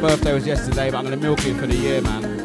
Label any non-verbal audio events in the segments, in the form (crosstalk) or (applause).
birthday was yesterday, but I'm going to milk it for the year, man.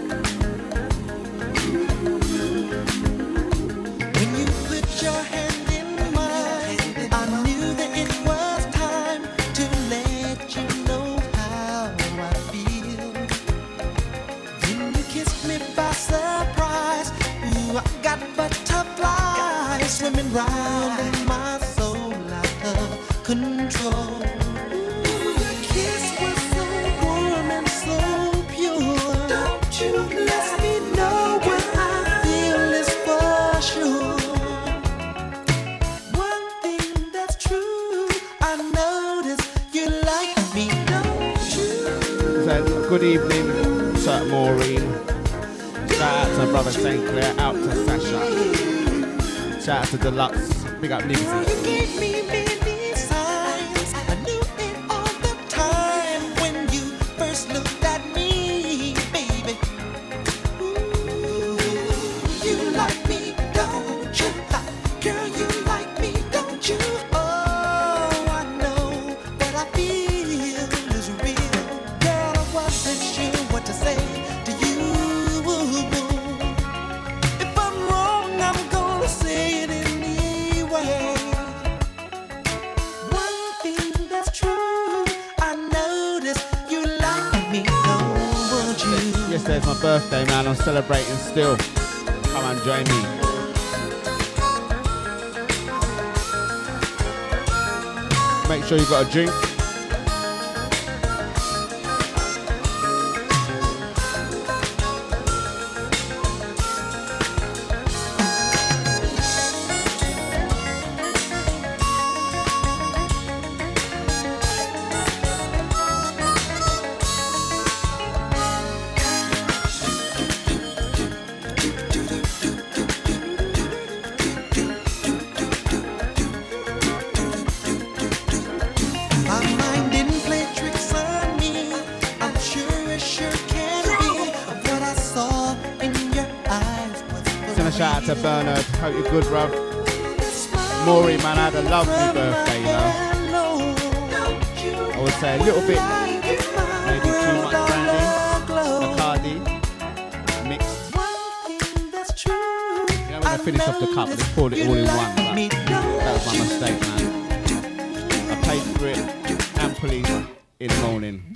properly in the morning.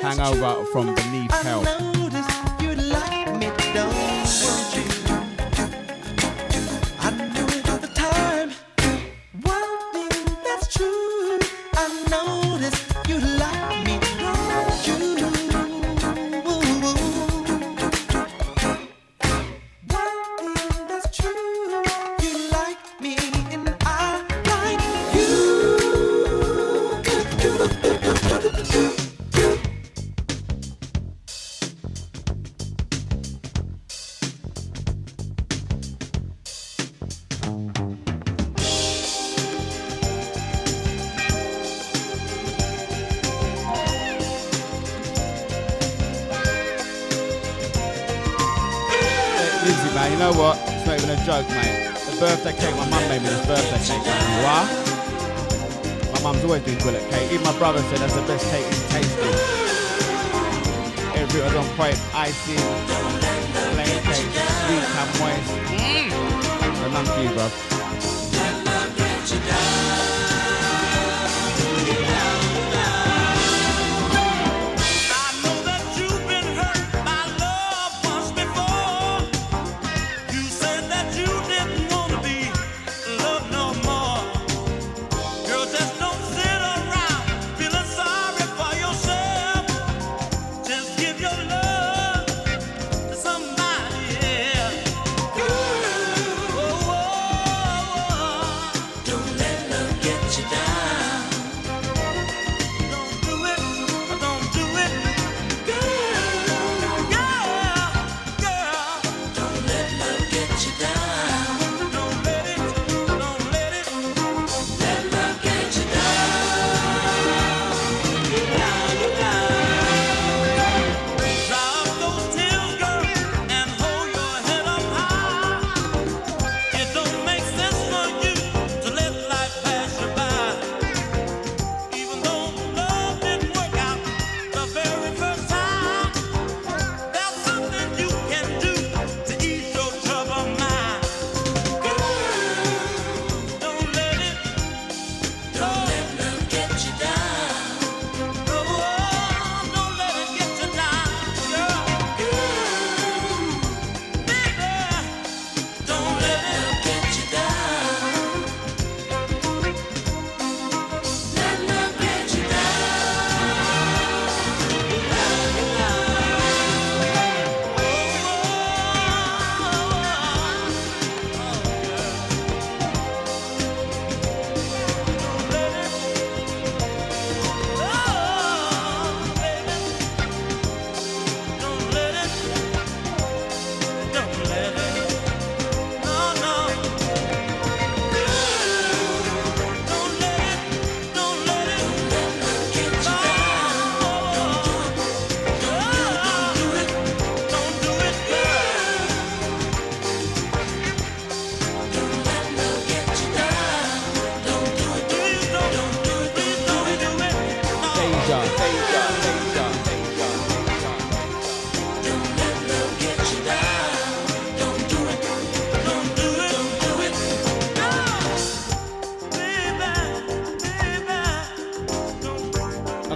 Hangover from beneath hell.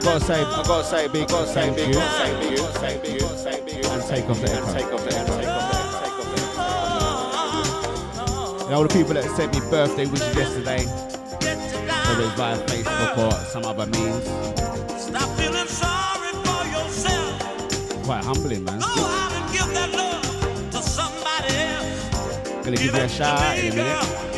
Gotta say, I gotta say big, gotta say big, gotta say big, gotta say big, gotta say big, and take off the echo. Take off the echo. Take off the echo. Take off the echo. And all the people that sent me birthday wishes yesterday, whether it's via Facebook or some other means. Stop feeling sorry for yourself. Quite humbling, man. Go out and give that love to somebody else. Gonna give you a shout in a minute.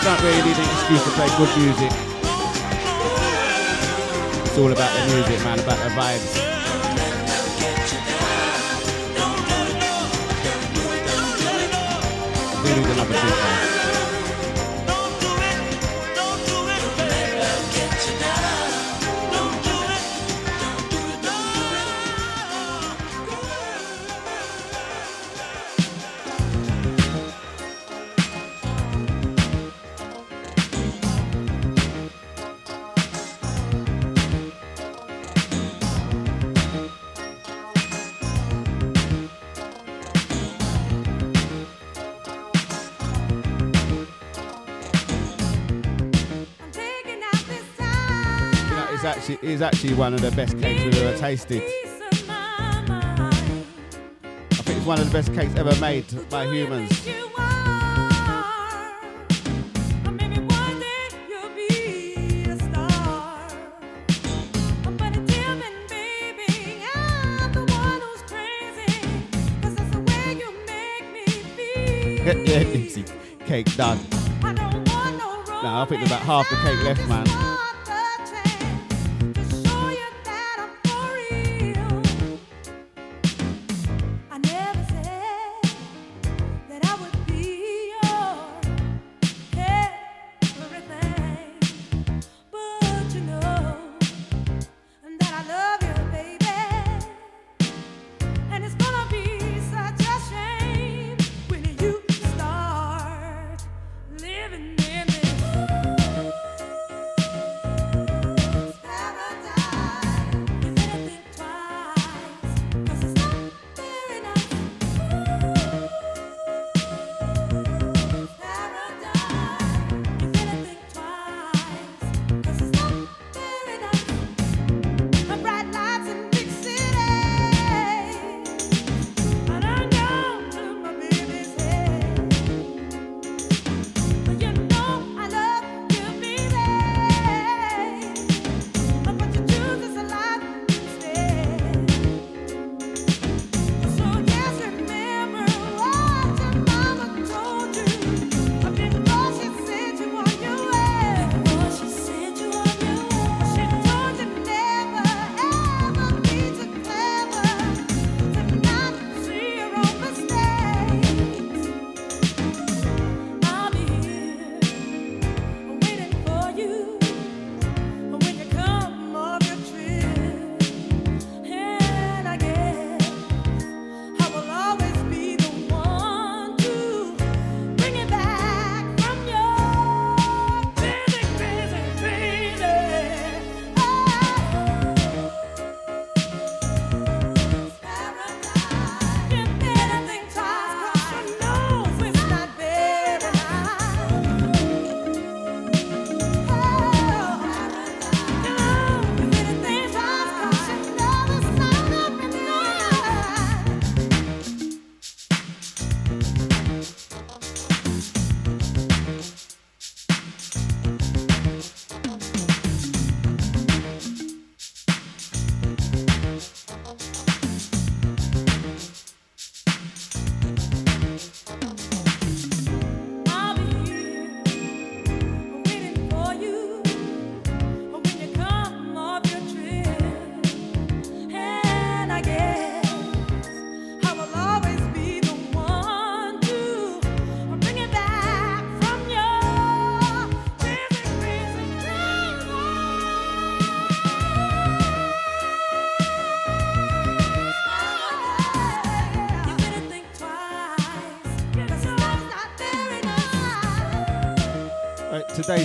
We don't really need an excuse to play good music. It's all about the music, man, about the vibes. We need another drink. It's actually one of the best cakes we've ever tasted. I think it's one of the best cakes ever made by humans. yeah. (laughs) (laughs) Cake done. Nah, I think there's about half the cake left, man.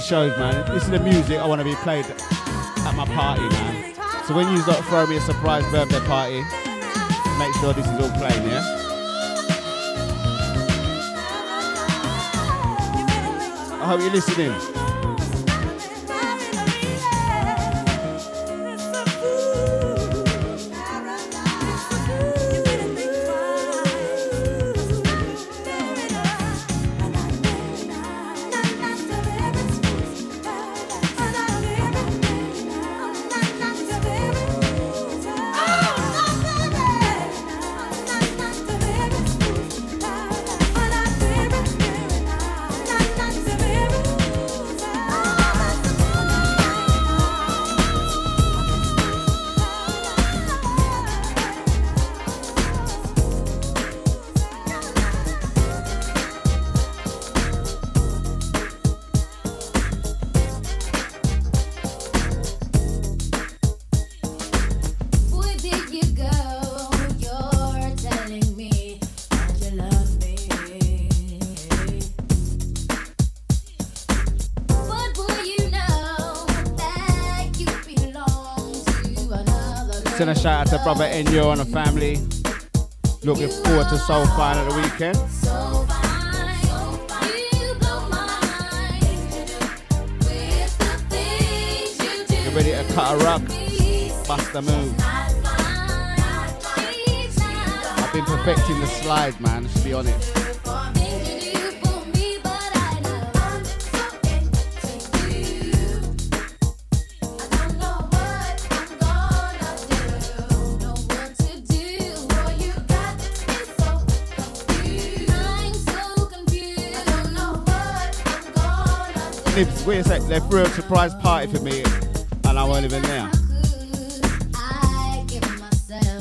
shows, man. This is the music I want to be played at my party, man. So when you throw me a surprise birthday party, make sure this is all playing, yeah? I hope you're listening. To brother Enyo and the family. Looking forward to Soul Fine at the weekend. Get ready to cut a rug, bust a move. I've been perfecting the slide, man. Let's be honest. Wait a sec. They threw a surprise party for me, and I wasn't even there.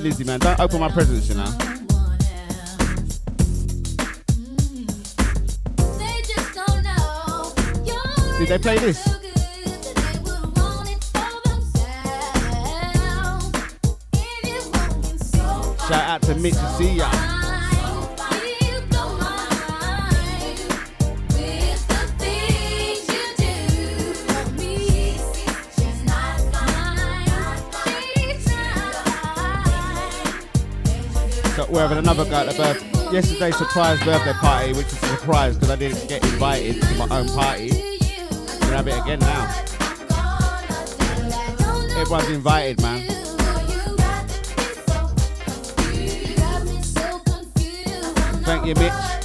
Lizzie, man, don't open my presents, you know. Did they play this? Shout out to Mitch to So we're having another go at the birth. Yesterday's surprise birthday party, which is a surprise because I didn't get invited to my own party. We're have it again now. Everyone's invited, man. Thank you, Mitch.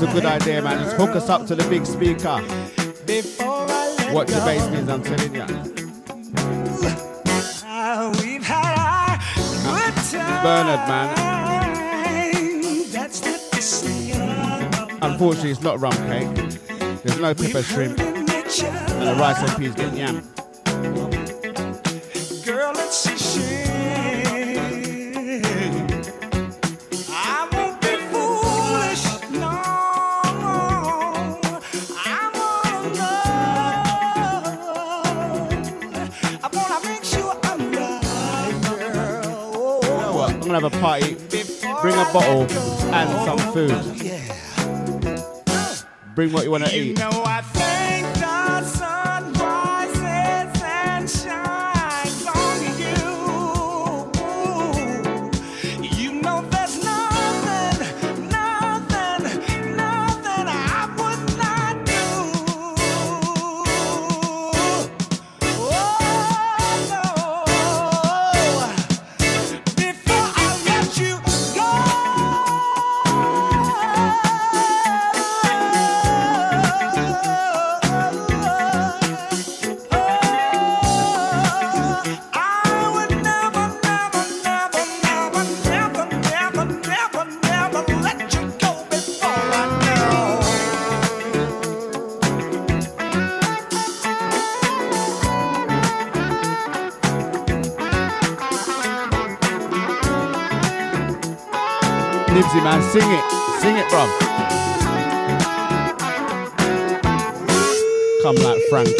That's a good idea, man. Just hook us up to the big speaker. Watch the bass means, I'm telling ya. Uh, Bernard, man. Unfortunately, it's not rum cake. There's no pepper shrimp. And the rice and peas, yam. bottle and some food. Bring what you want to eat. sing it. Sing it, bro. Come like Frank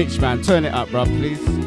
Mitch, man, turn it up, bro, please.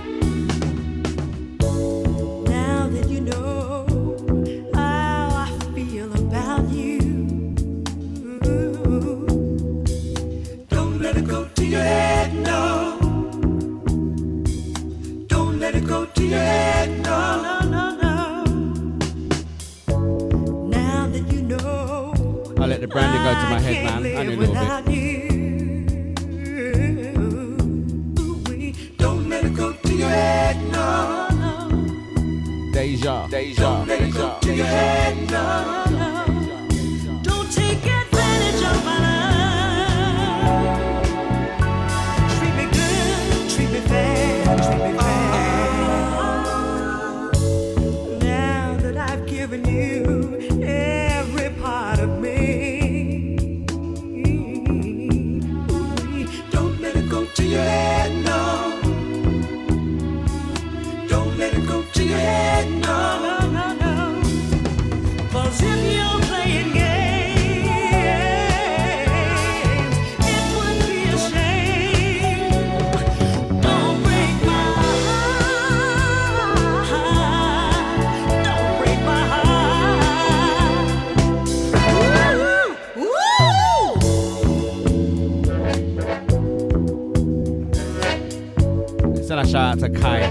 a shout out to Kai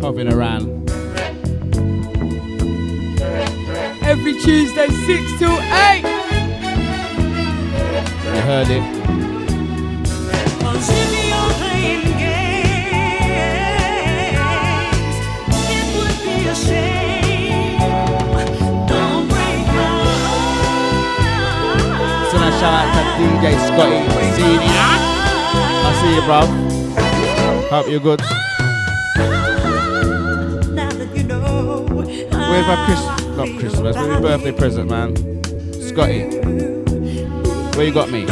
hovering around. Every Tuesday, 6 to 8. You heard it. shout out to DJ Scotty See you, I'll see you, bro. Hope you're good. Where's my Christmas? Not Christmas, but my birthday present, man. Scotty, where you got me?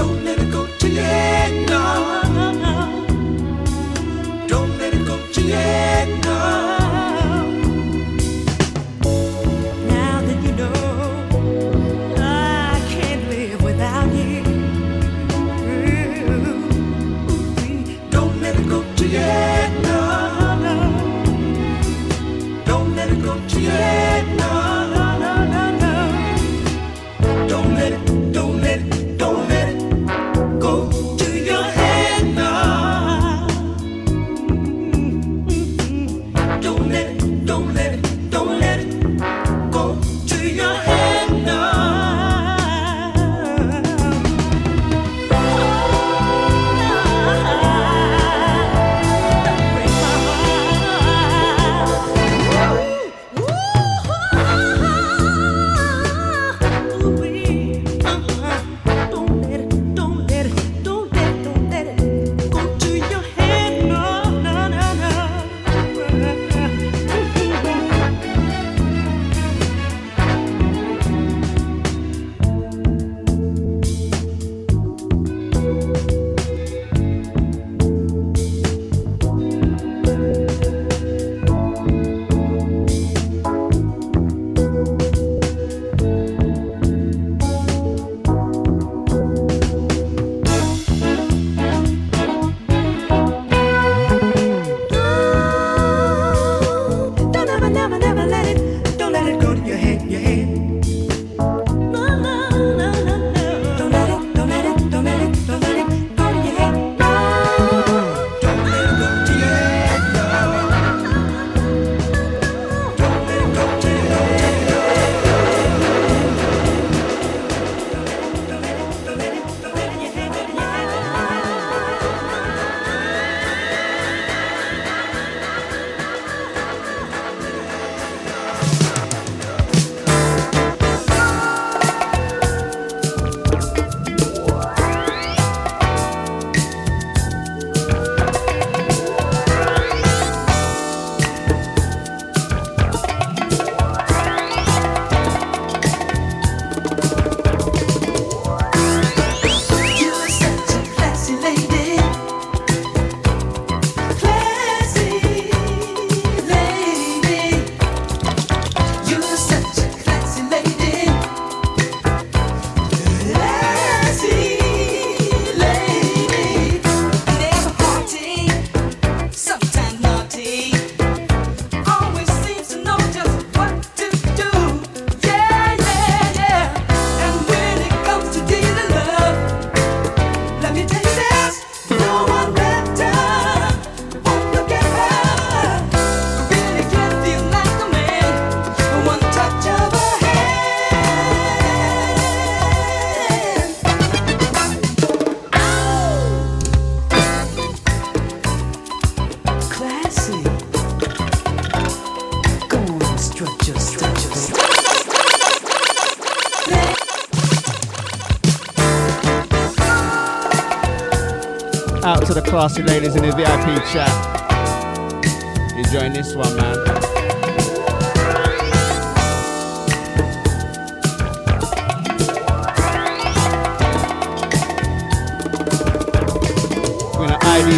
nasty ladies in the VIP chat. Enjoying this one, man.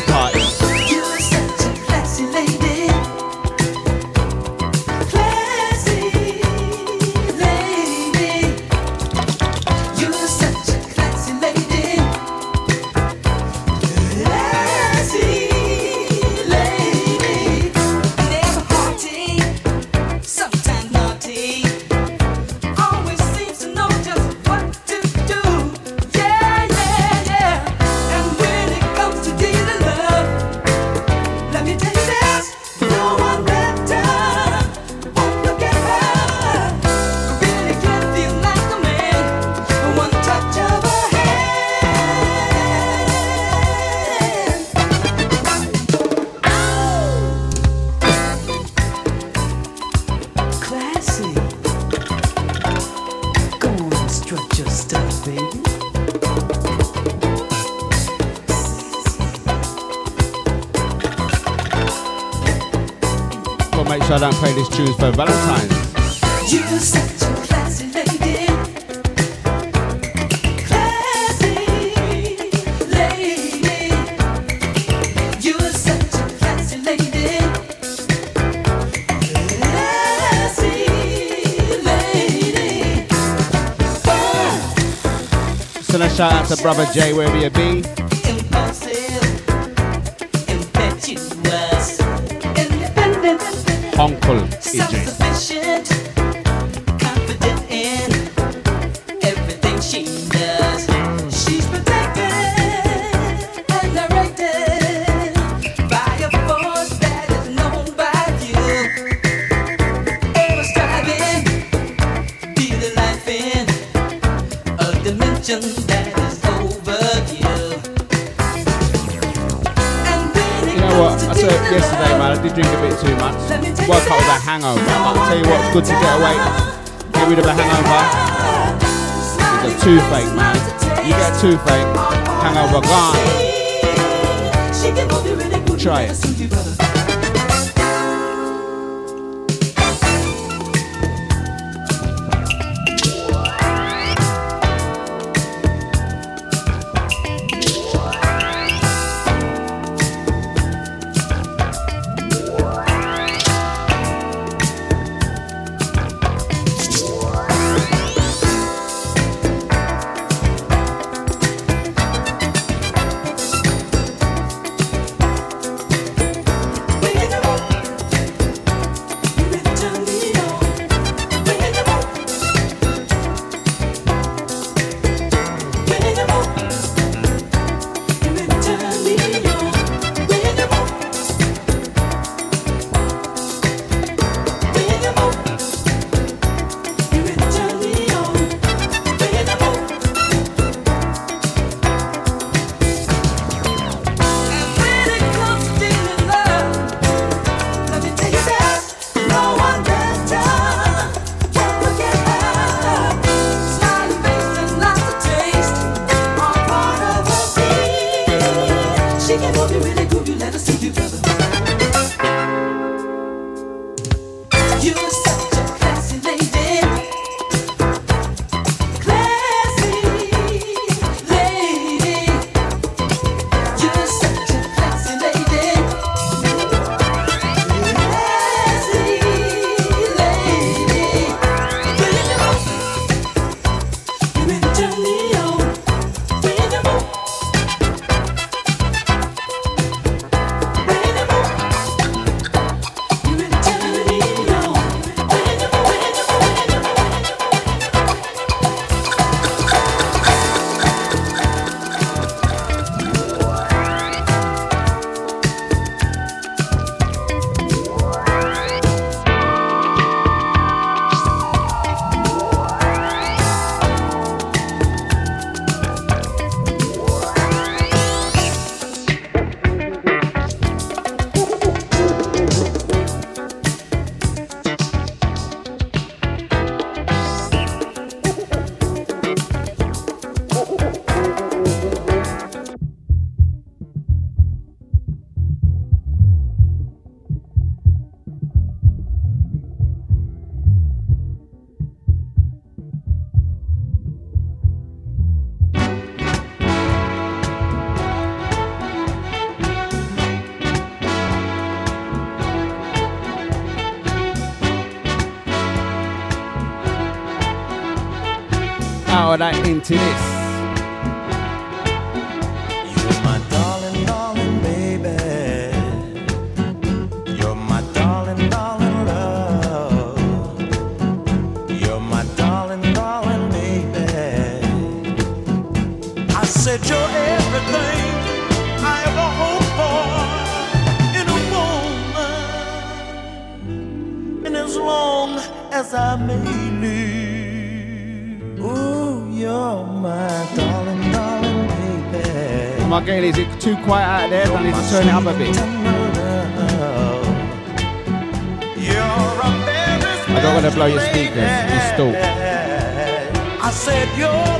party tunes for Valentine's. You such a classy lady. Send a shout out to brother Jay wherever you be. Uncle AJ. good to get away, get rid of a hangover. It's a toothache, man. You get a toothache, hangover gone. Try it. that into this. can't get it too quiet out there? I need to turn it up a bit. I don't want to blow your speakers. It's still. I said you're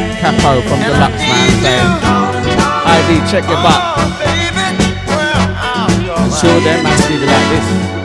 Capo from Deluxe Man saying, ID, check your butt. Show them, I they you like this.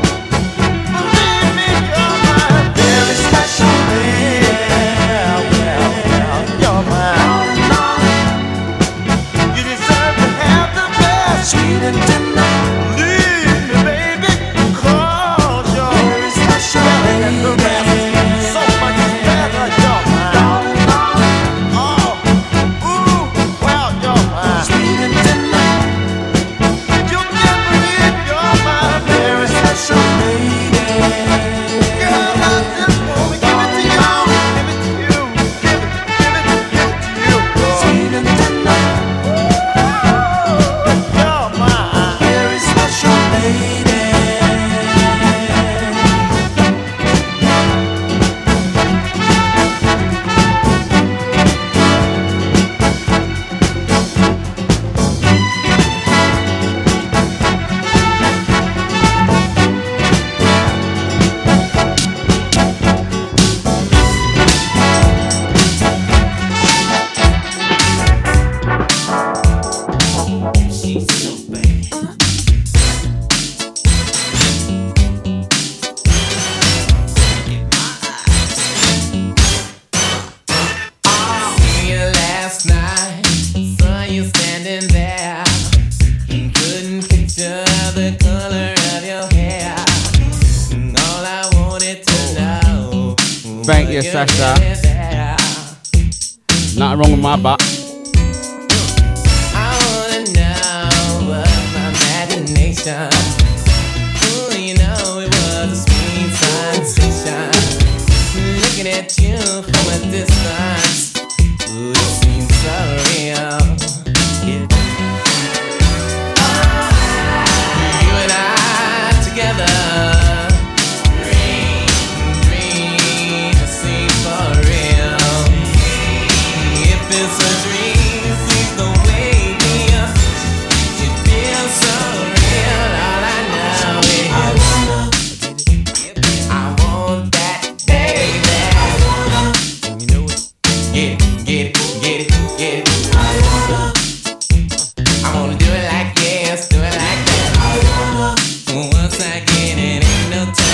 It ain't no time.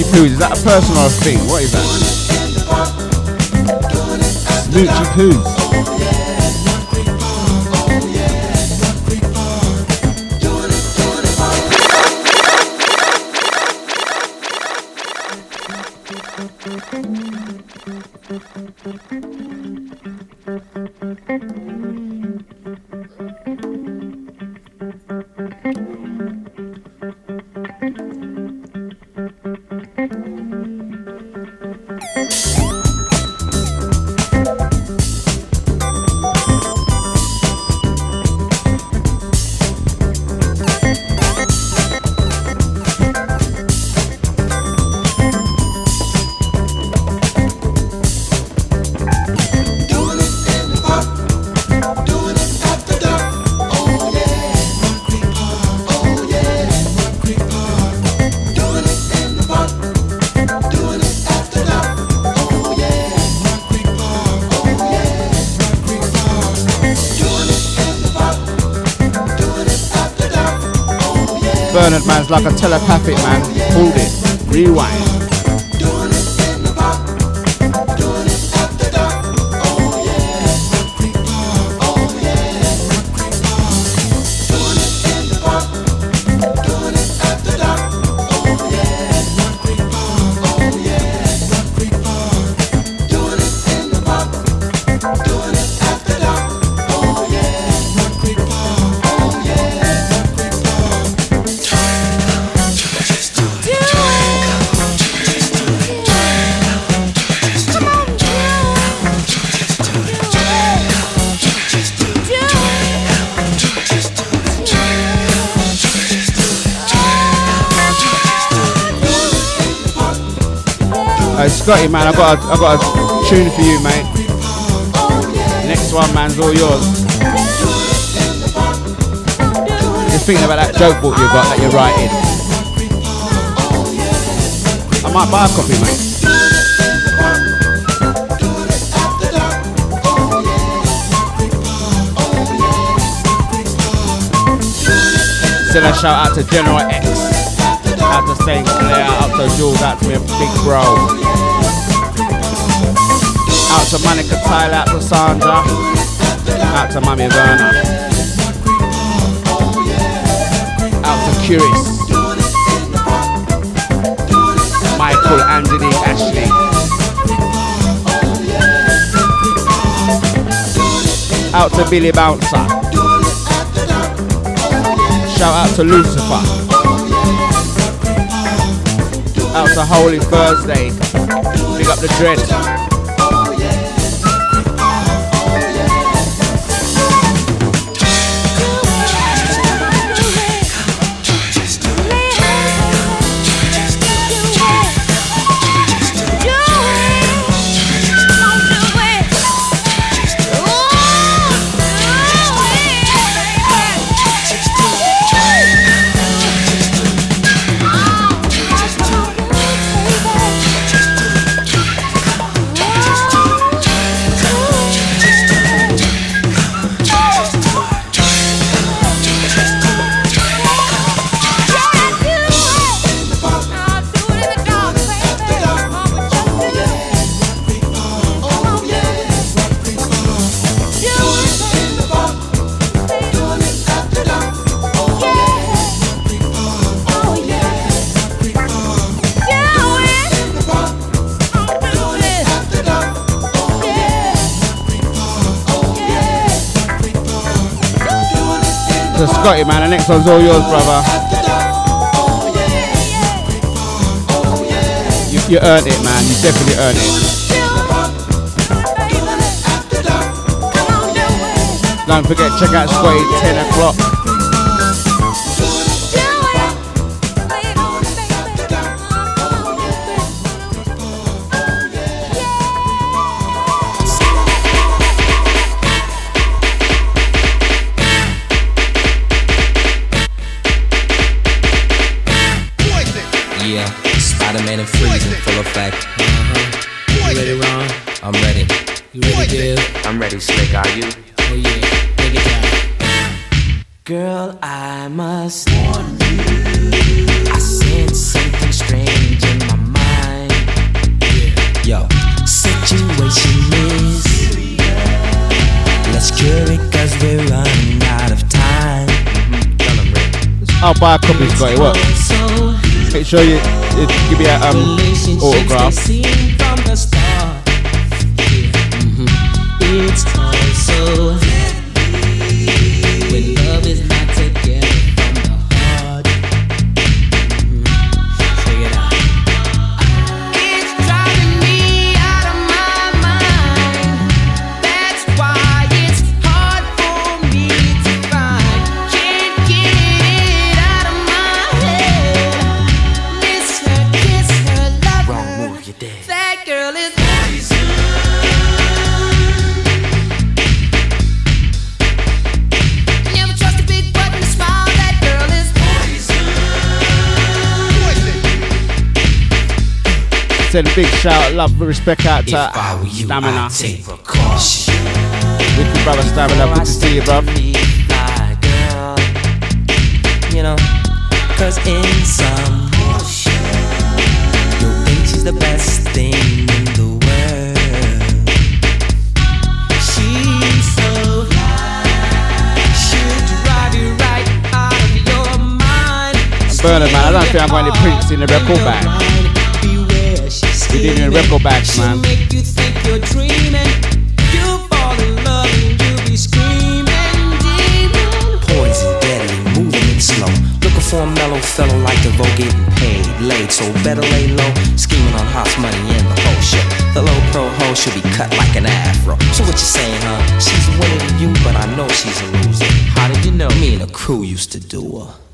Moochie Poos, is that a person or a thing? What is that? Moochie Poos. like a telepathic man. Hey, Scotty, man, I got a, I got a tune for you, mate. Next one, man's all yours. Just thinking about that joke book you've got that you're writing. I might buy a copy, mate. Send a shout out to General X, out to St. Clair, out to Jules, out to me big bro. Out to Monica Tyler, out to Sandra, out to Mummy Verna. Out to Curious. Michael, Anthony, Ashley. Out to Billy Bouncer. Shout out to Lucifer. Out to Holy Thursday. Big up the dread. To Scotty, man. The next one's all yours, brother. You, you earned it, man. You definitely earned it. Don't forget, check out Scotty 10 o'clock. Buy a copy, Scotty. What? Make sure you, you give me a um, autograph. Start. It's Send a big shout, love, respect out to Stamina. With your brother Stamina, good to see you, bro. You know, cause in some you think is the best thing in the world. She's so fly, she'll drive you right out of your mind. Bernard, man, I don't think I'm going to Prince in the record bag. Beware, she's We did it in record bags, She'll man. make you think you're dreaming. You'll fall in love and you'll be screaming, demon. Poison, deadly, moving it slow. Looking for a mellow fellow like DeVoe getting paid, laid. So better lay low, scheming on hot money and the whole shit. The low pro hoe should be cut like an afro. So what you saying, huh? She's winning you, but I know she's a loser. How did you know? Me and the crew used to do her.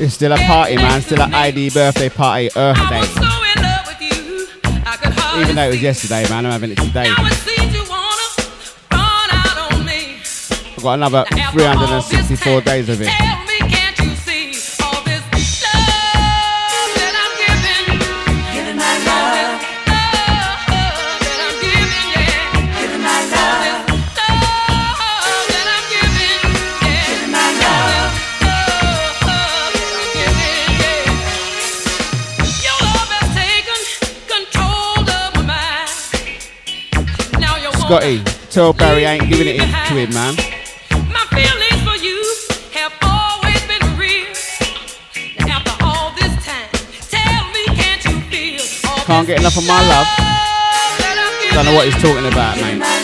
It's still a party, man. Still an ID birthday party, Earth Day. Even though it was yesterday, man, I'm having it today. I've got another 364 days of it. Scotty, tell Barry I ain't giving it to him, man. Can't get enough of my love. Don't know what he's talking about, mate.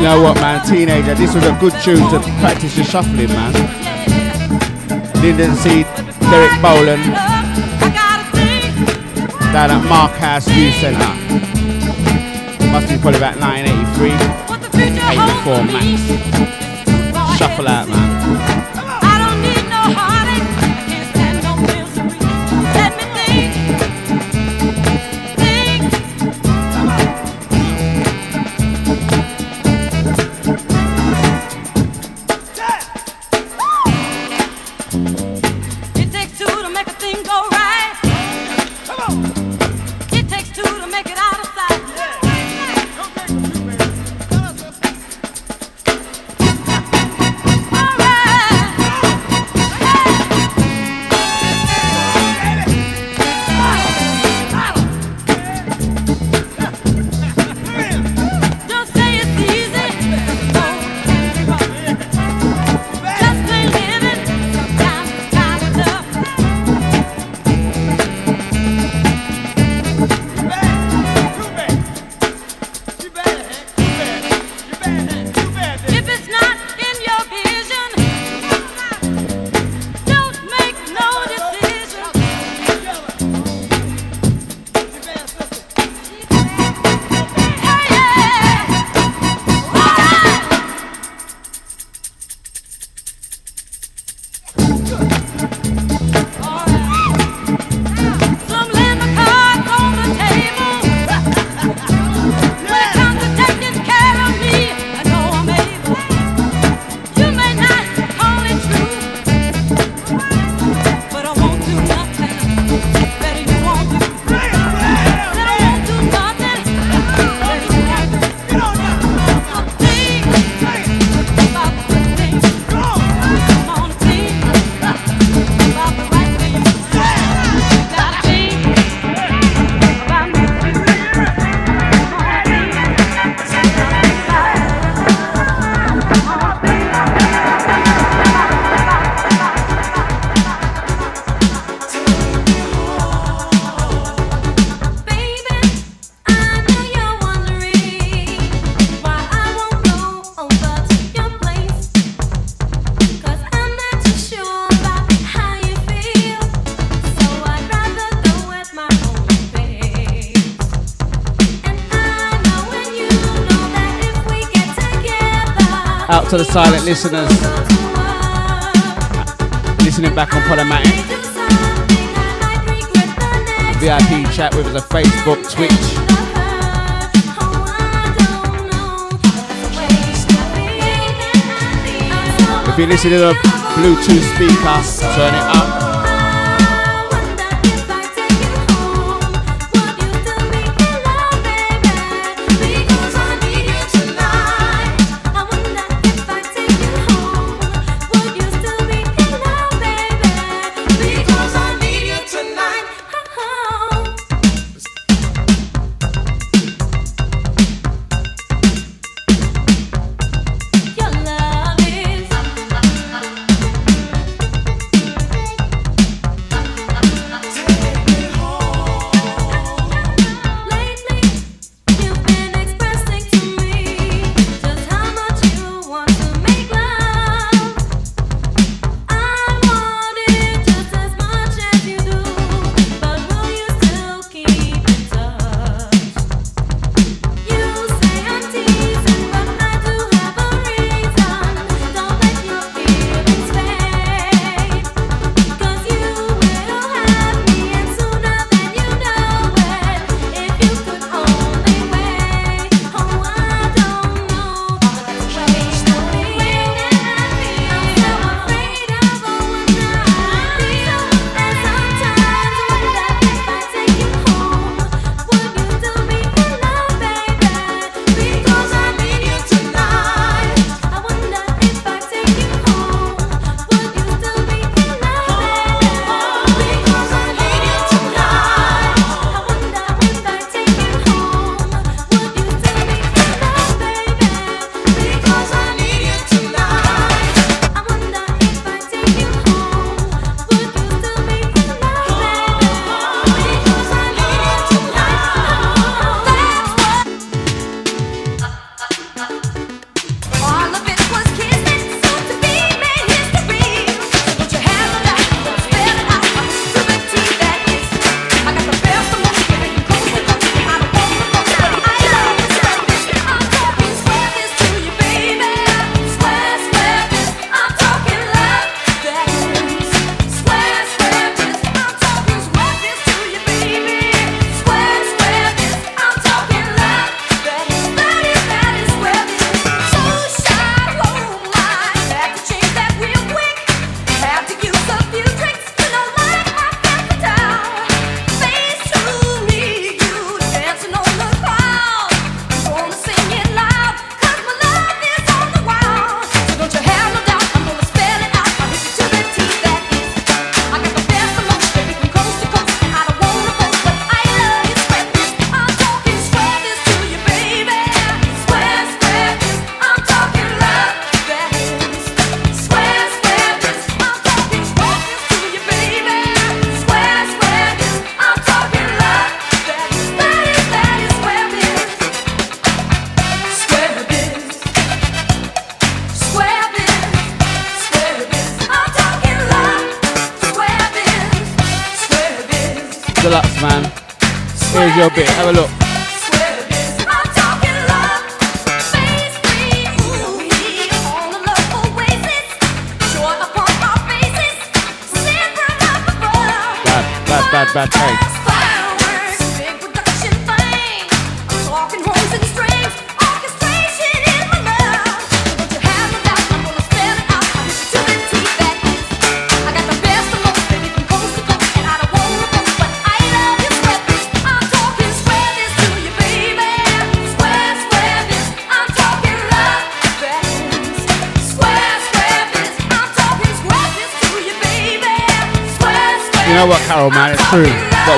You know what, man? Teenager, this was a good tune to practice your shuffling, man. Linden C, Derek Boland, down at Mark House Youth Centre. Must be probably about 1983, 84 max. Shuffle out, man. To the silent listeners. Listening back on Podomatic. VIP chat with us on Facebook, Twitch. If you're listening to a Bluetooth speaker, turn it up.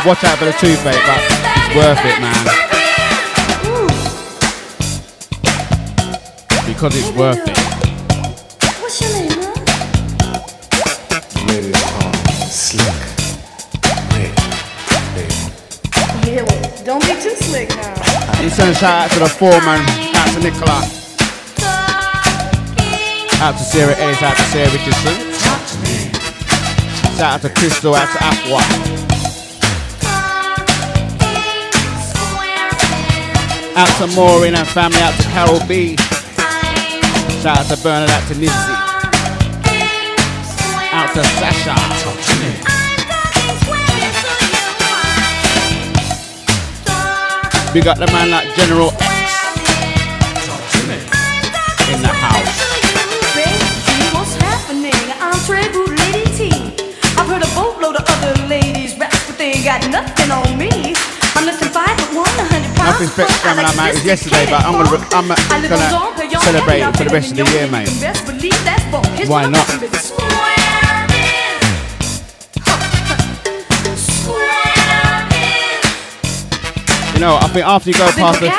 True. Watch out for the toothache, but it's worth it, man. Because it's worth it. What's your name, huh? Maybe it's called Slick. Red. Baby. Yeah, well, don't be too slick now. And send a shout out to the foreman, out to Nicola, out to Sarah Ellis, out to Sarah Richardson. Shout out to Crystal, out to Aqua. Out to Maureen and family, out to Carol B. Shout out to Bernard, out to Nizzy. Out to Sasha. Big up the man like General X. In the house. Baby, what's happening? I'm Lady T. I've heard a boatload of other ladies rap, but they ain't got nothing on me. I'm less than five foot one, a hundred pounds. Nothing special coming out, yesterday, but I'm gonna, I'm gonna celebrate it for the rest of the year, mate. Why not? You know, I think after you go past the,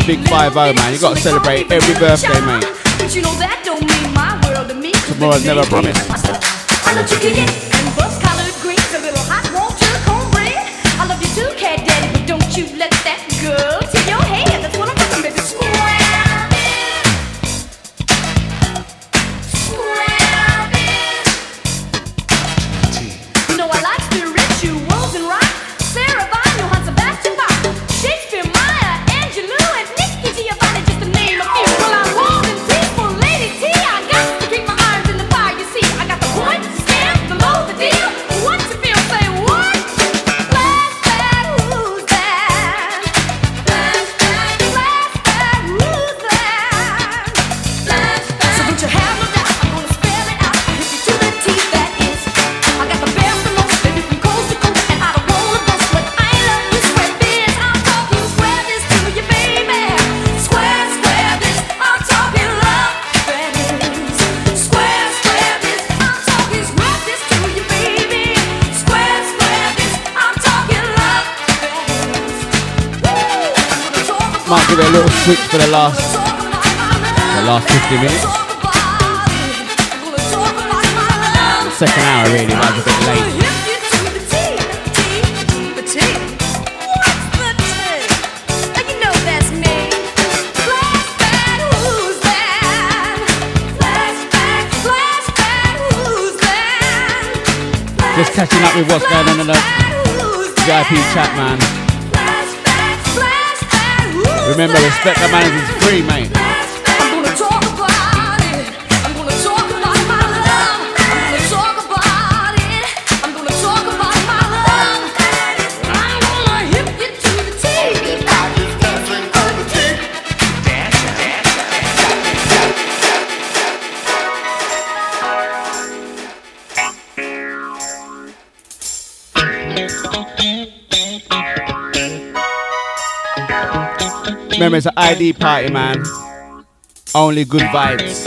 the big 5 0, man, you got to celebrate every birthday, mate. But you know little switch for the last, the last 50 minutes. Second hour, really, that was a bit late. Just catching up with what's going on in the VIP chat, man. Remember, respect the man is free, mate. Remember, it's an ID party, man. Only good vibes.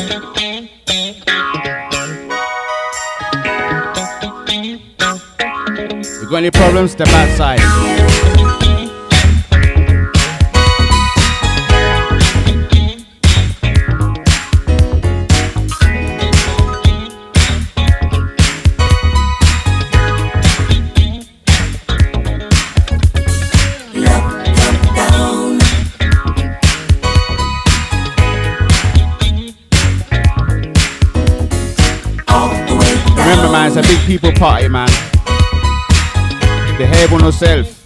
You got any problems? Step outside. yourself.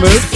mood.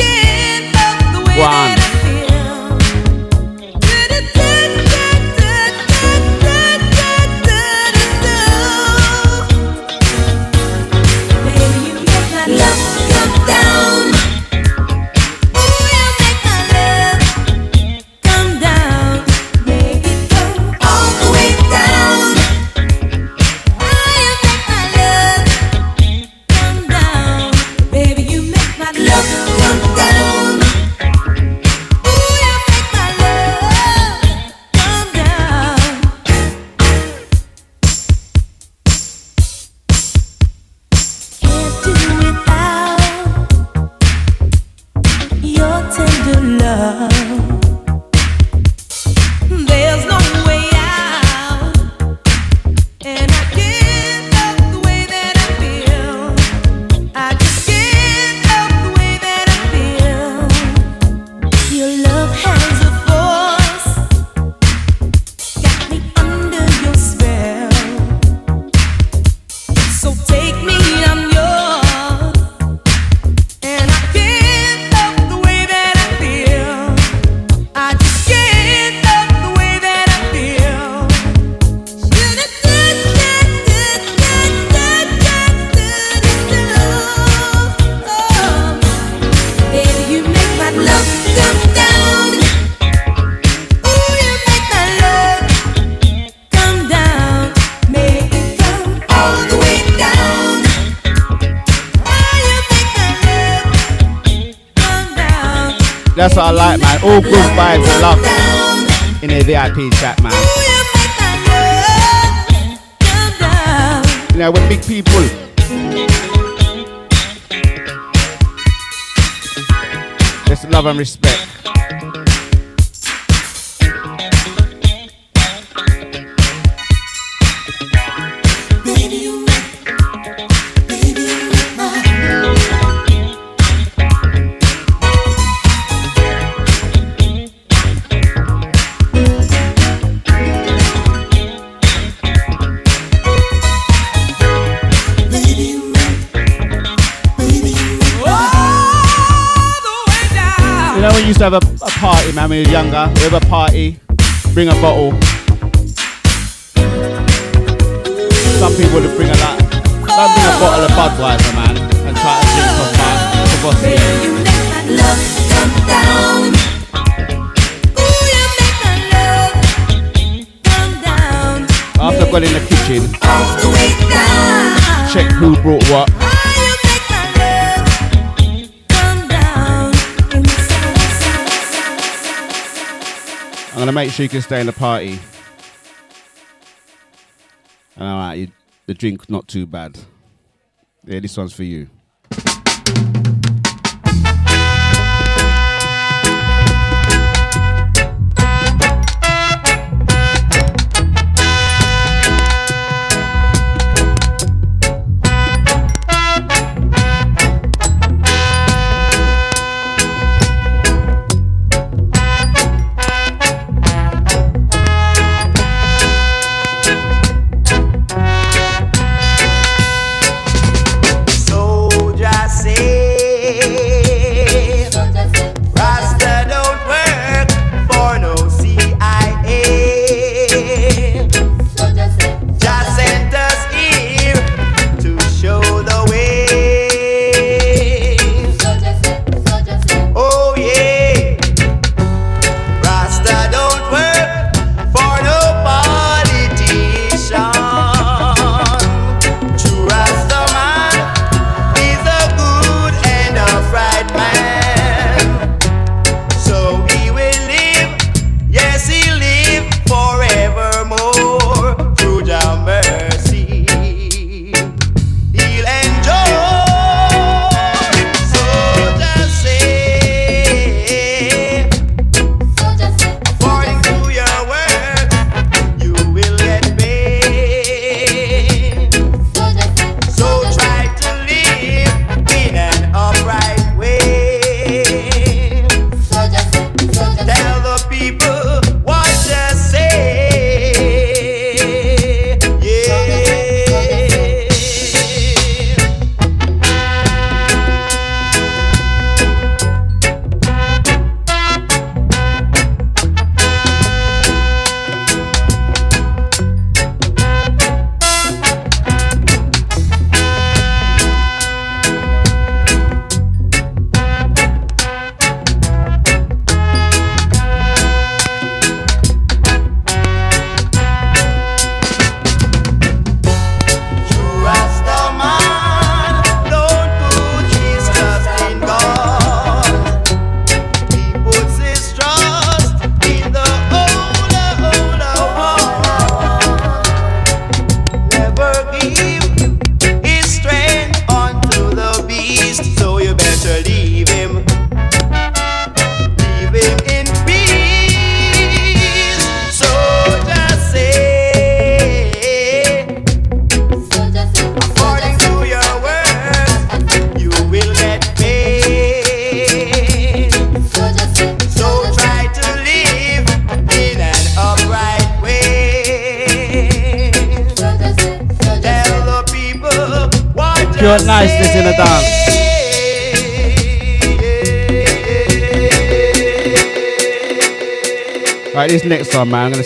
banger. We have a party, bring a bottle. Some people would bring a lot. Don't bring a bottle of Budweiser, man, and try to drink some uh, my To Love come After I got in the kitchen, Off the way down. check who brought what. I'm going to make sure you can stay in the party. All right, the drink not too bad. Yeah, this one's for you.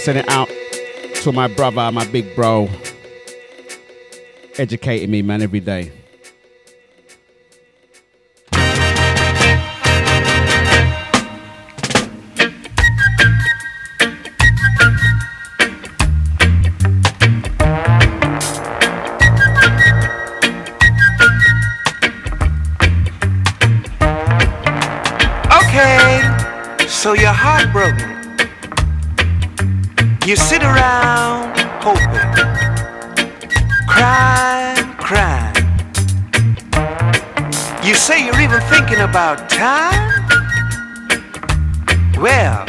Send it out to my brother, my big bro, educating me, man, every day. Okay, so you're heartbroken. You sit around hoping, crying, crying. You say you're even thinking about time? Well,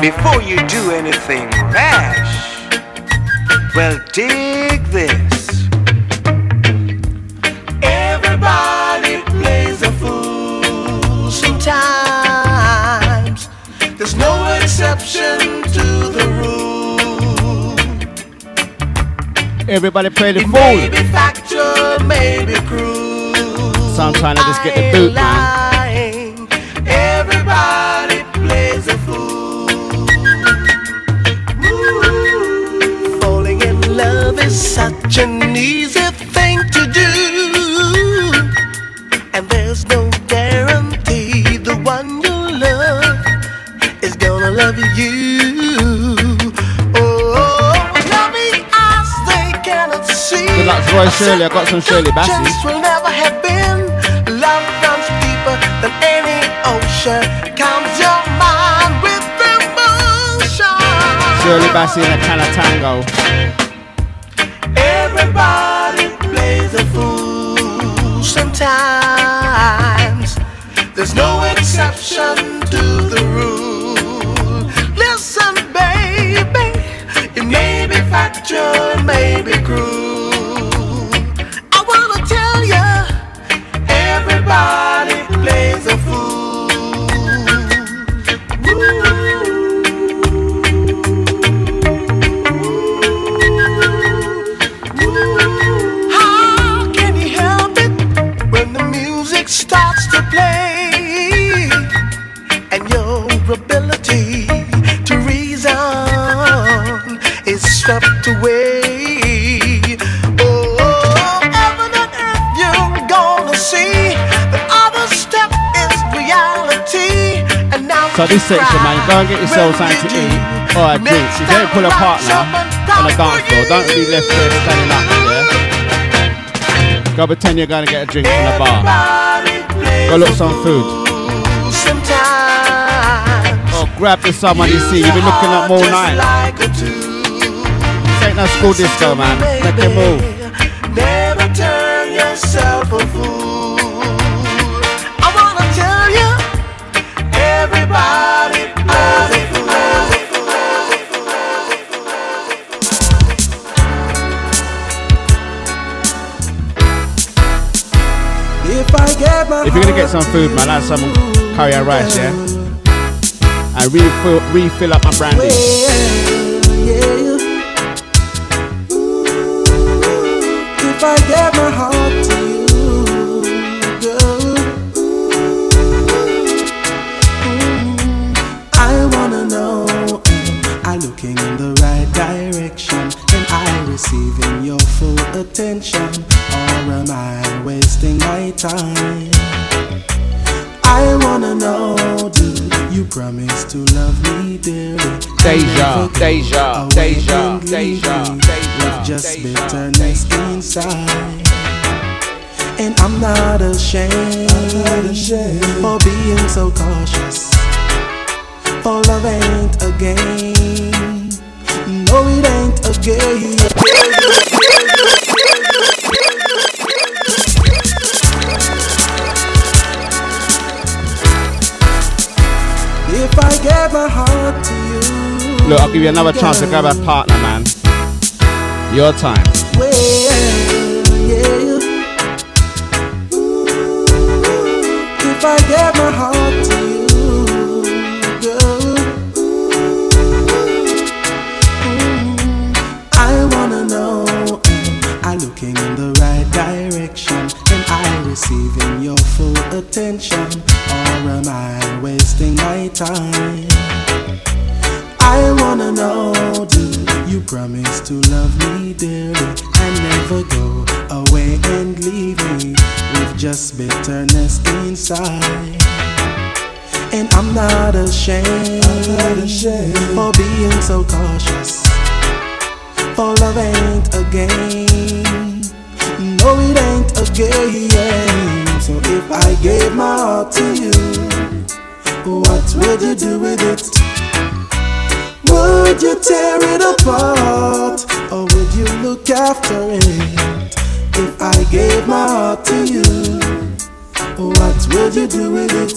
before you do anything rash, well, dig this. Everybody plays a fool sometimes. There's no exception Everybody play the fool. may be factual, may be cruel. So I'm trying to just get the boot, man. Good luck to Roy Shirley. I got some Shirley Bassey. Will never have been. Love runs deeper than any ocean. Calms your mind with emotion. Shirley Bassey and a can of tango. Everybody plays a fool sometimes. There's no exception to the rule. Listen, baby, it may be factual, it may be cruel. So this section, man, go and get yourself something to eat or a drink. If you don't pull a partner on a dance floor, don't be left there standing up, yeah? Go pretend you're going to get a drink from the bar. Go look some food. Or oh, grab the someone you see. You've been looking at them all night. This ain't no school disco, man. Make it move. If you're gonna get some food, man, have some curry and rice, yeah? And refill, refill up my brandy. If I my heart to you, girl, I wanna know, I looking in the right direction? I receiving your full attention? Or am I wasting my time? Promise to love me dearly? Deja, deja, deja, deja, deja, just bitterness inside. And I'm not ashamed, for being so cautious. For love ain't a game. No, it ain't a game. I get my heart to you, Look, I'll give you another chance to grab a partner, man. Your time. well, yeah. Ooh, if I get my heart receiving your full attention, or am I wasting my time? I wanna know, do you promise to love me dearly and never go away and leave me with just bitterness inside? And I'm not ashamed, for being so cautious. For love ain't a game, no, it ain't a game. So if I gave my heart to you, what would you do with it? Would you tear it apart or would you look after it? If I gave my heart to you, what would you do with it?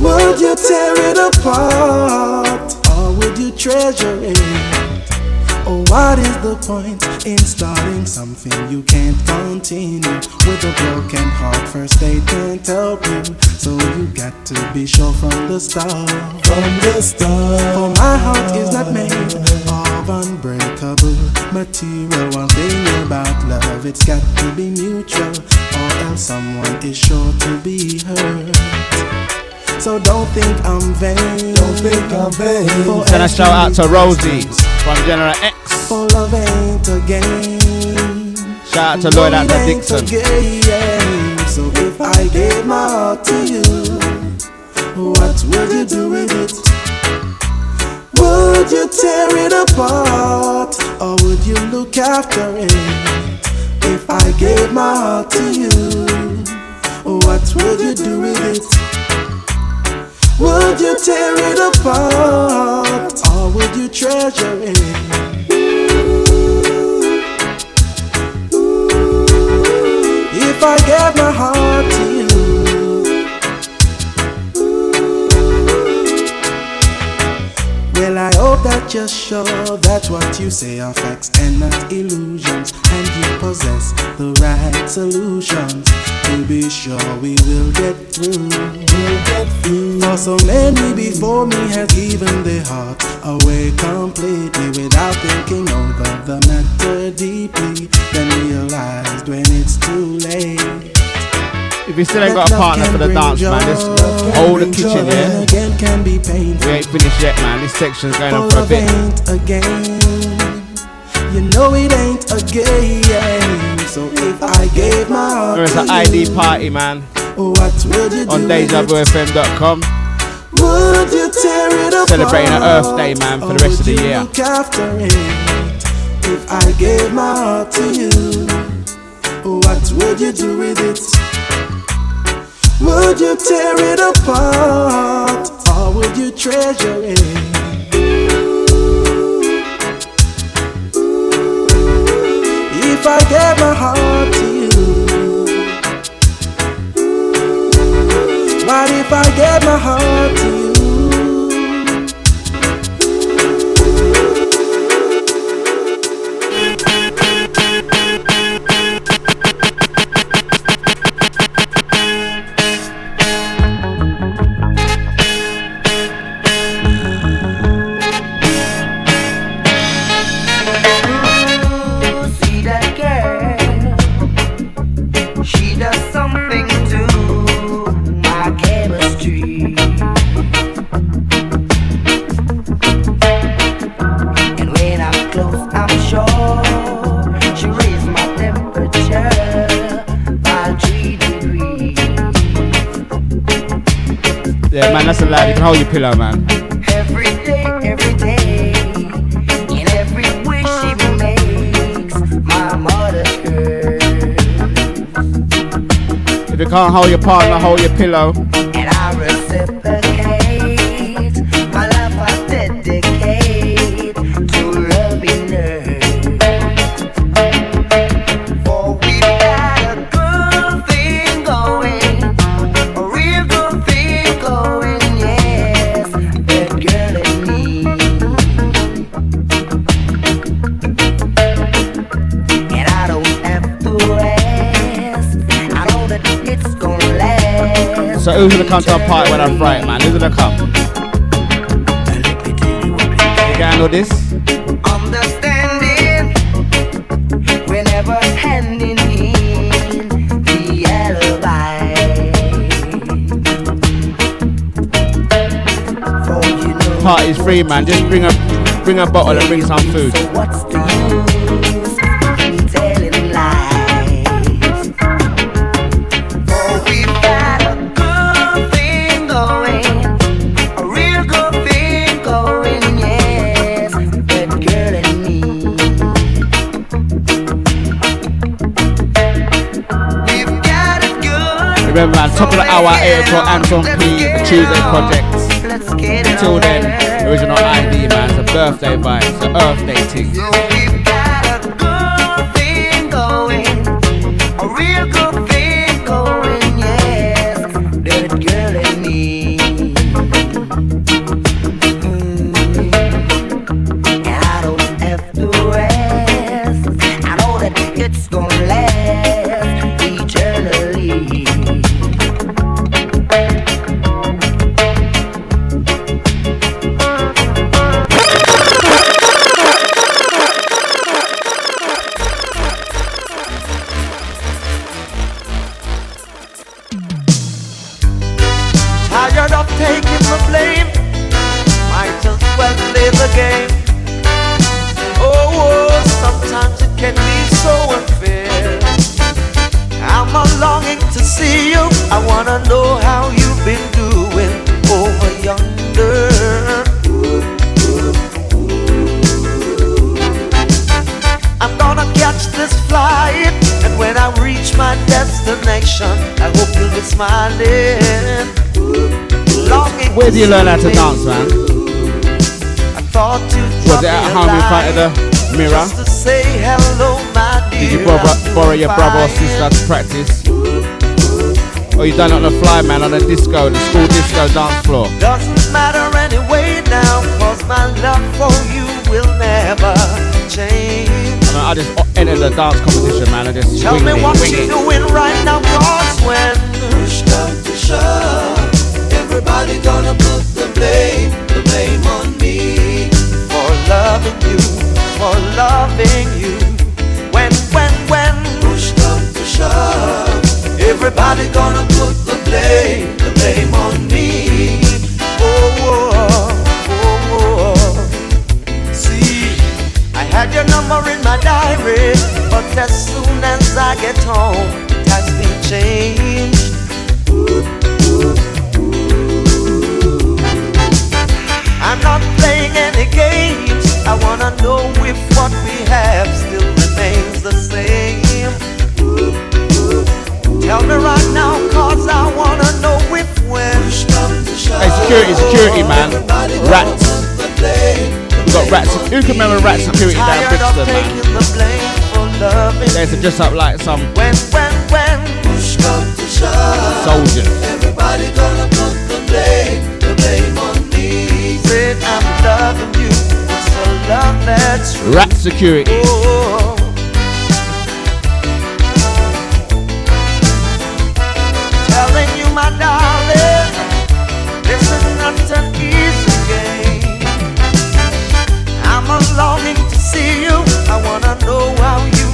Would you tear it apart or would you treasure it? Oh, what is the point in starting something you can't continue? With a broken heart, first they can't help you. So you got to be sure from the start. From the start. For my heart is not made of unbreakable material. One thing about love, it's got to be mutual, or else someone is sure to be hurt. So don't think I'm vain. Don't think I'm vain. Send a shout out to Rosie from General X. For love ain't a game. Shout out to Lloyd out No, to it ain't Dixon. So if I gave my heart to you, what would you do with it? Would you tear it apart or would you look after it? If I gave my heart to you, what would you do with it? Would you tear it apart or would you treasure it? If I gave my heart to you, that you're sure that what you say are facts and not illusions, and you possess the right solutions. To be sure, we will get through. We'll get through. For so many before me has given their heart away completely without thinking over the matter deeply, then realized when it's too late. If you still ain't got a partner for the dance, man, just hold the kitchen, yeah? Again can be painful. We ain't finished yet, man. This section's going on For a bit. ain't a game. You know it ain't a game. So if I gave my heart There is an ID party, man, what would you on? DejaVuFM.com. Would you tear it apart? Celebrating Earth Day, man, for the rest of the Or would you year. Look after it. If I gave my heart to you, what would you do with it? Would you tear it apart or would you treasure it? If I gave my heart to you, what if I gave my heart to you? Hold your pillow, ah, man. Every day, every day, in every wish she makes, my mother. If you can't hold your partner, hold your pillow. So who's gonna come to a party when I'm right, man? Who's gonna come? You guys know this? Party's free, man. Just bring a bring a bottle and bring some food. Remember, man, top of the hour, 8 o'clock, Anton P, the Tuesday Project. Let's get it Until then, original ID, man. It's a birthday vibe, it's an Earth Day thing. Taking the blame. Might as well play the game. Oh, oh, sometimes it can be so unfair. I'm a longing to see you. I wanna know how you've been doing over yonder. I'm gonna catch this flight, and when I reach my destination, I hope you'll be smiling. Longing Where do you learn how to dance, man? Thought you'd Was it at home in front of the mirror? Just to say hello, my dear. Did you borrow, borrow your brother or sister to practice? Or you done it on the fly, man, on the disco, the school disco dance floor? Doesn't matter anyway now, cause my love for you will never change. I, mean, I just entered the dance competition, man. I just Tell winged me it, what winged you it. doing right now, cause when push comes to shove, everybody gonna put the blame, the blame on me for loving you, for loving you. When, when, when push comes to shove, everybody gonna put the blame, the blame on me. Oh, oh, oh, oh. See, I had your number in my diary, but as soon as I get home, it has been changed. I'm not playing any games. I wanna know if what we have still remains the same. Tell me right now, cause I wanna know if when. Hey, security, security, man. Rats. We got rats. Who can remember rat security down Tired of Brixton, man? the blame for loving. They used to dress up like some When, when, when push comes to shove, soldiers. everybody gonna put the blame, the blame I'm loving you, it's a love that's true. Rat security. Oh. Telling you, my darling, this is not an easy game. I'm longing to see you. I wanna know how you've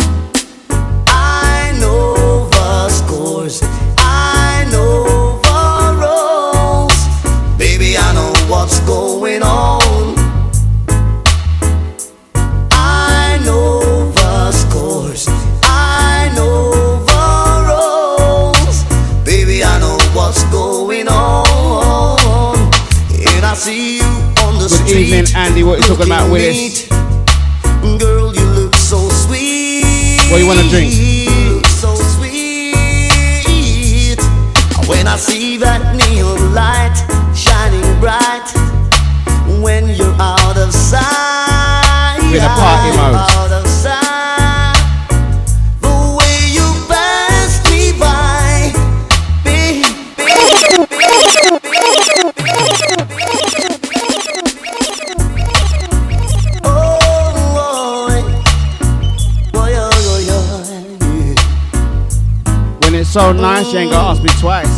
you in a party mode. so nice, she ain't gonna ask me twice.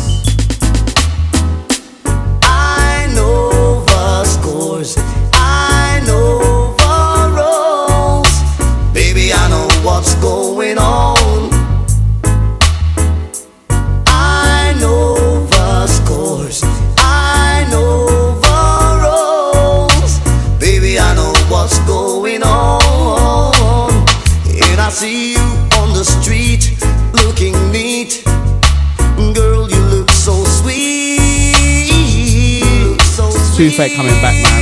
Too fake coming back, man.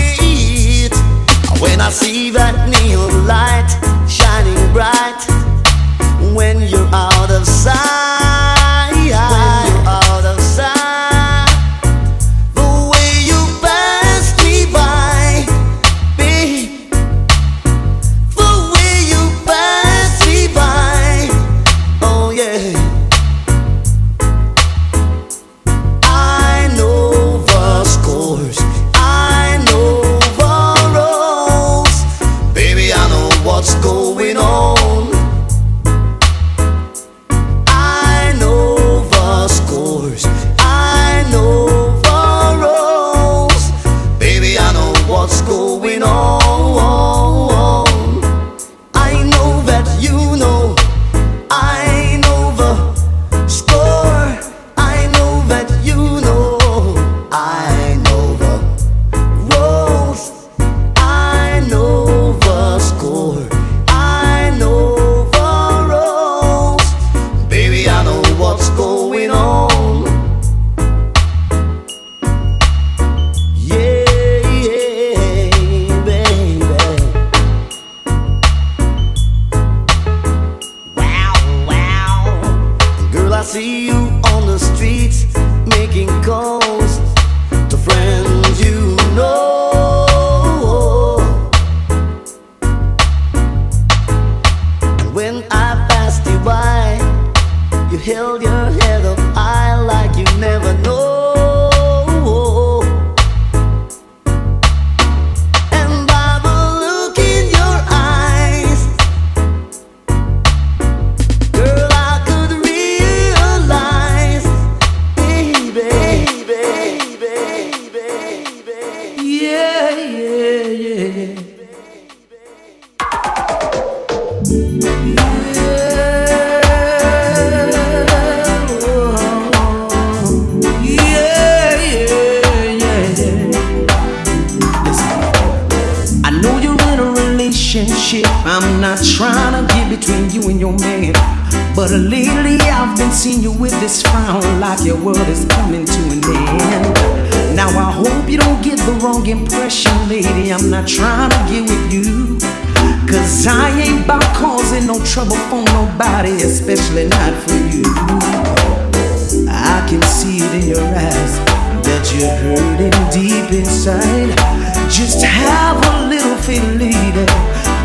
Lady,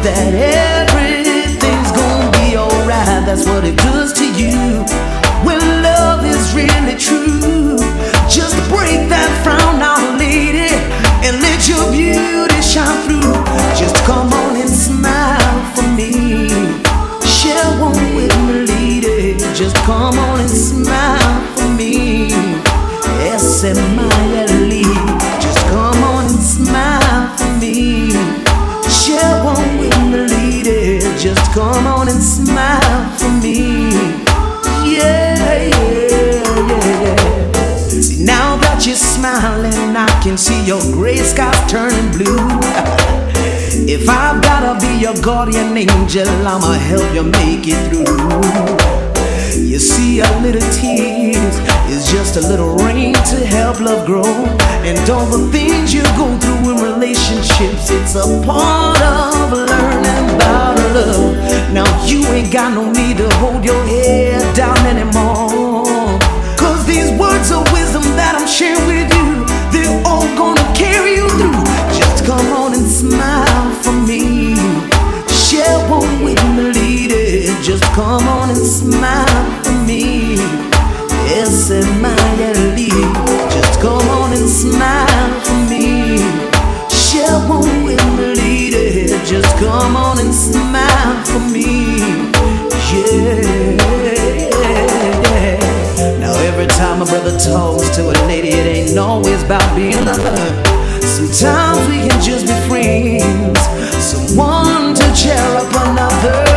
that everything's gonna be alright. That's what it does to you when love is really true. Just break that frown now, lady, and let your beauty shine through. Just come on and smile for me. Share one with me, lady. Just come on and smile for me. Just you're smiling, I can see your gray skies turning blue. (laughs) If I've gotta be your guardian angel, I'ma help you make it through. You see, a little tears is just a little rain to help love grow. And all the things you go through in relationships, it's a part of learning about love. Now, you ain't got no need to hold your head down anymore. Words of wisdom that I'm sharing with you, they're all gonna carry you through. Just come on and smile for me. Share one with me, lady. Just come on and smile for me. S-M-I-L-E. Just come on and smile for me. Share one with me, lady. Just come on and smile my brother talks to a lady, it ain't always about being loved. Sometimes we can just be friends, someone to cheer up another.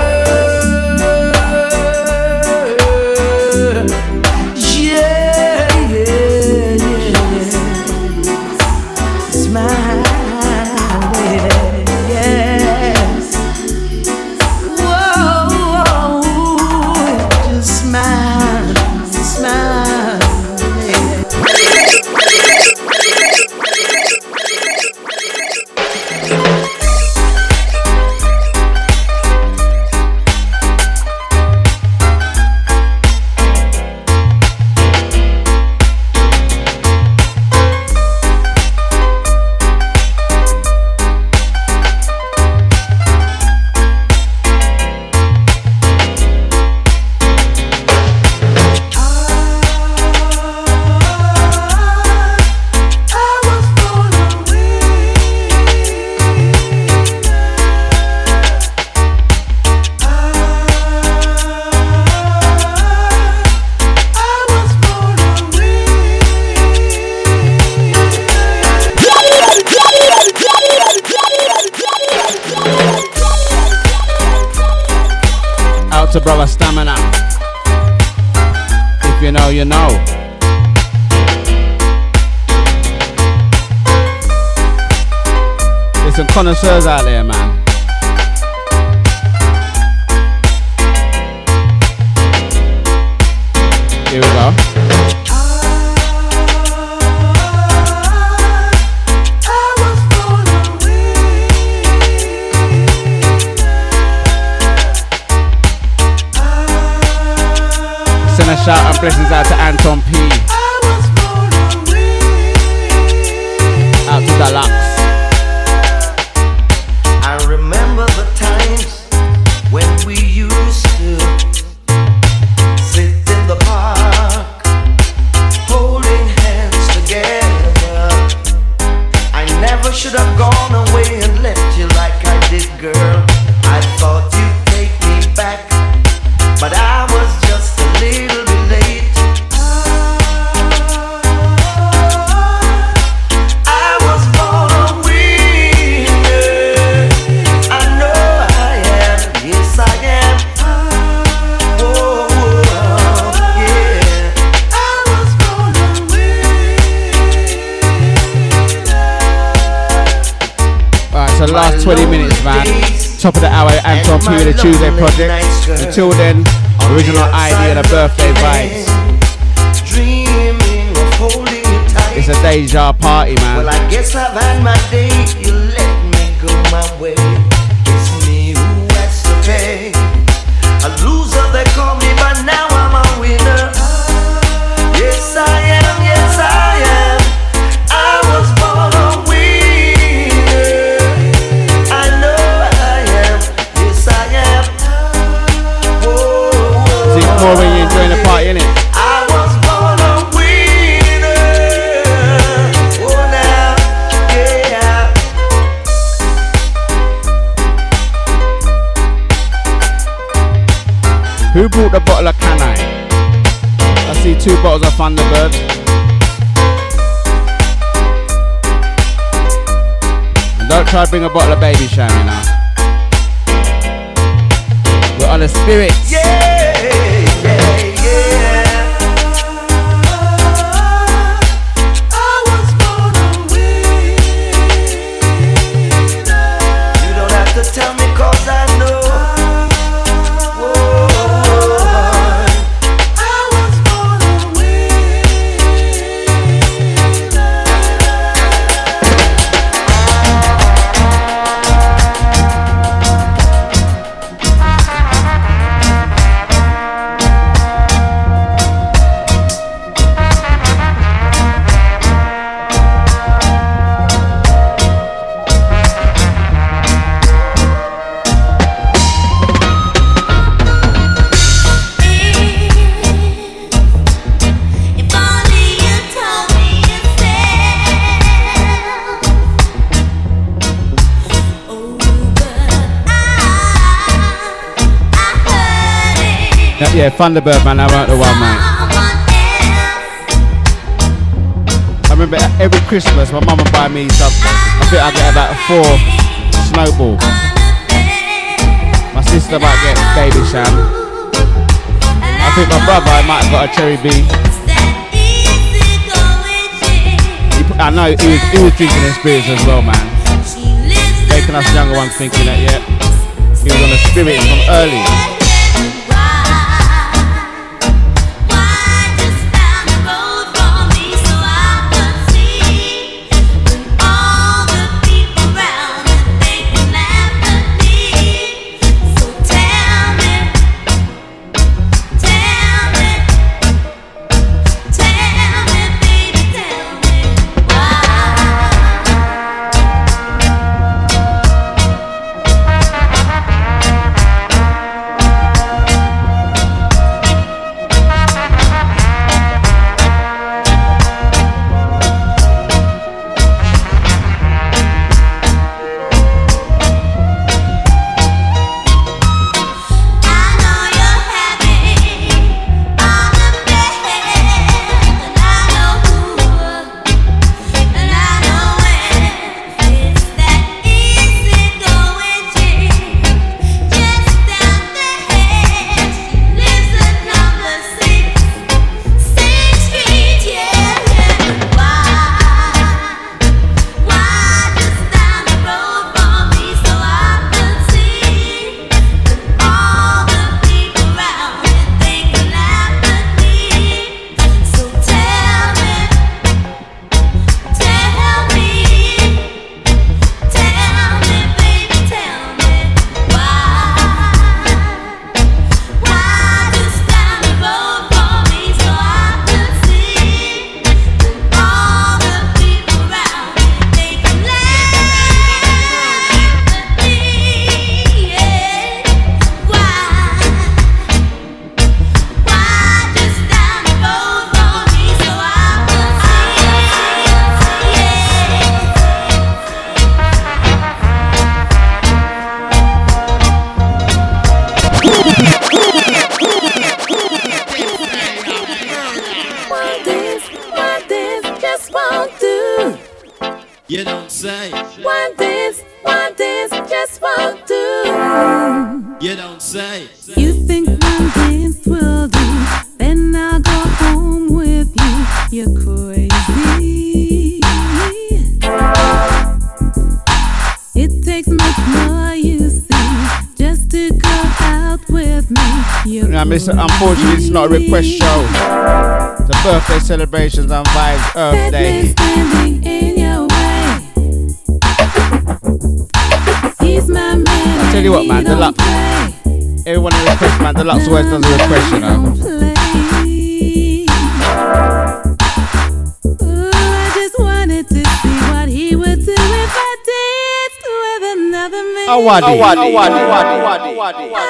project. Until then, bottle of Babycham, you know. Thunderbird, man. I weren't the one, mate. I remember every Christmas my mum would buy me something. I think I'd get about four snowball. My sister might get Babycham. I think my brother might have got a Cherry B. I know he was, he was drinking his spirits as well, man. Making us younger ones thinking that, yeah, he was on the spirit from early. Day. I tell you what, man, the luck. Everyone requests, man, the luck's always does a request, you know. Awadi. Awadi. Awadi. Awadi. Awadi.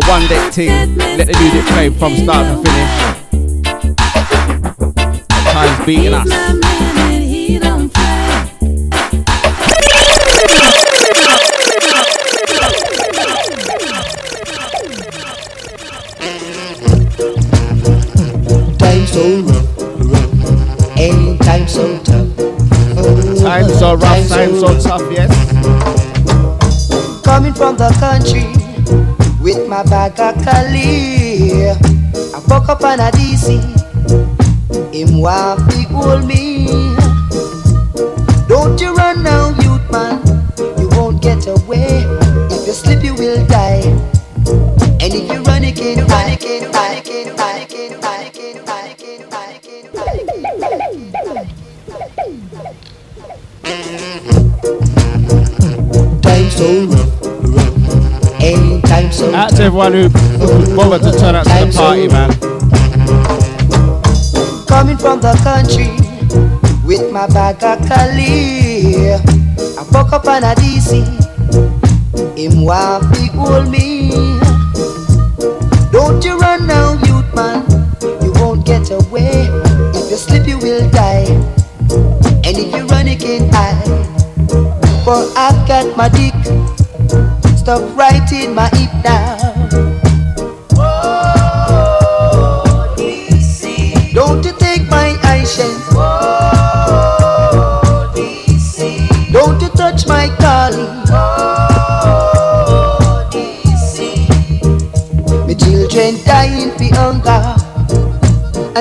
I'd one deck team, let the music play from start to finish. Time's beating us. My bag of Cali. I woke up on a DC. Him want to hold me. Everyone who bothered to turn out to the party, man. coming from the country with my bag of Cali. I woke up on a DC. Him want to hold me. Don't you run now, youth man. You won't get away. If you slip, you will die. And if you run again, I. For I've got my dick stuck right in my hip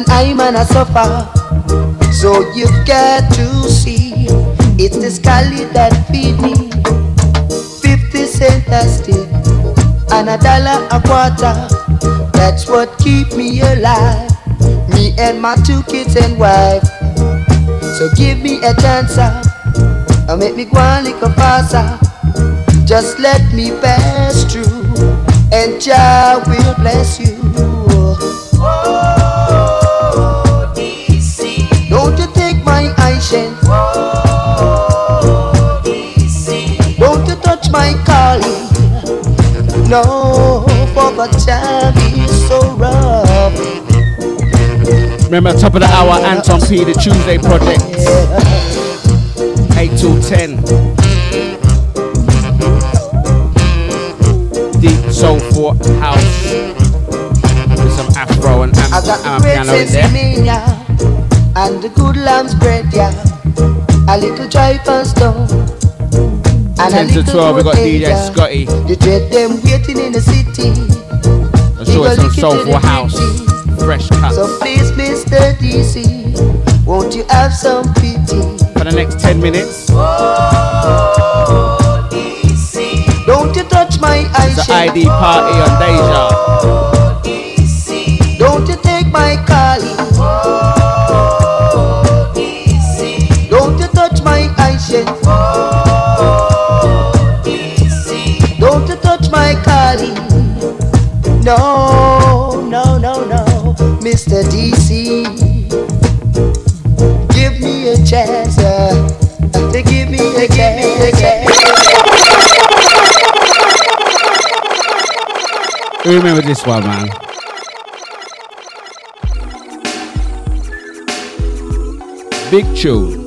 and I'm gonna suffer. So you've got to see, it's the scully that feed me. Fifty cent a stick, and a dollar a quarter. That's what keep me alive. Me and my two kids and wife. So give me a chance, uh, make me go on like a. Just let me pass through, and Jah will bless you. No, for the time is so rough. Remember, top of the hour, Anton P, the Tuesday Project. 8 till 10. Deep soulful house. With some afro and am- I got the am- piano in there. sesame and the good lamb's bread, yeah. A little dry and stone. And 10 to 12, we got DJ Scotty. The dread them waiting in the city. I'm sure it's some soulful house. Fresh cuts. So please, Mr. DC, won't you have some pity? For the next 10 minutes, Don't you touch my eyes. it's the ID party on Deja. Mr. DC. Give me a chance. Uh, to give me a chance. Who remember this one, man? Big tune.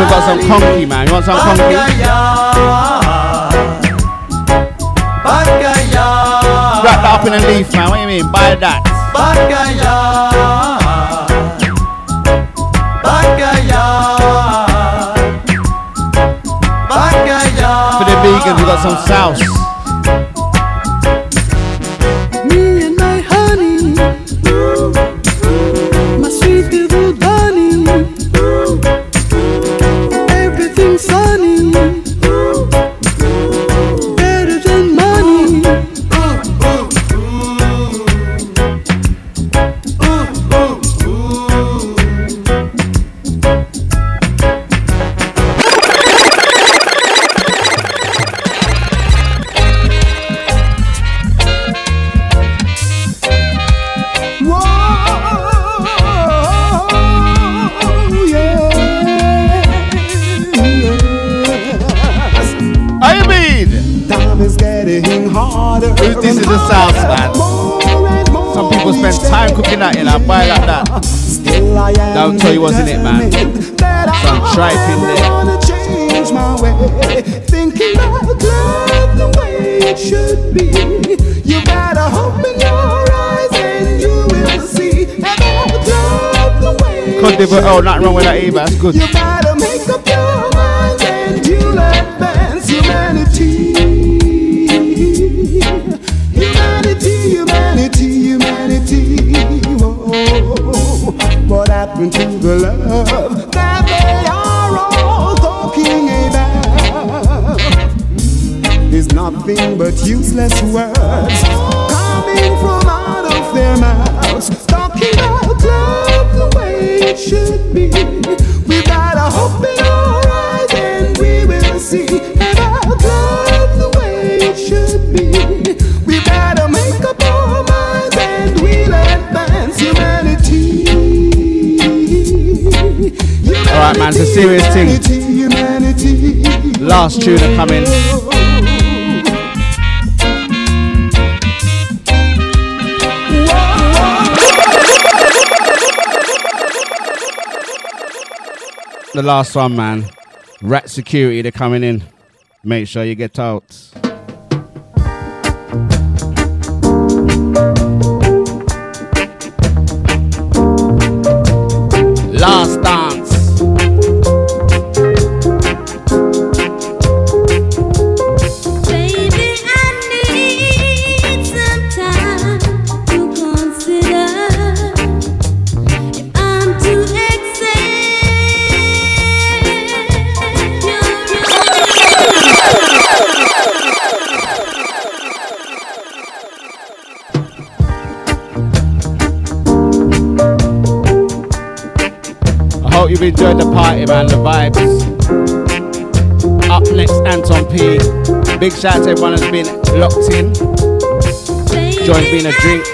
Even got some conky, man. You want some conky? Wrap that up in a leaf, man. What do you mean? Buy that. For the vegans, we got some sauce. That, you like that. Still I am Don't tell you what's in it, man. Some tripe in there. wanna change my way. Thinking about love the way it should be. You open your eyes and you will see about love the way Could it they should oh, nothing wrong with that either. That's good. You gotta make up your mind and you'll advance. Humanity, What happened to the love that they are all talking about? Is nothing but useless words coming from out of their mouths. Talking about love the way it should be. We gotta open our eyes and we will see Alright, man, it's a serious thing. Last tune come in. The last one, man. Rat security, they're coming in. Make sure you get out. Vibes. Up next, Anton P. Big shout out to everyone who's been locked in. Joined me in a drink.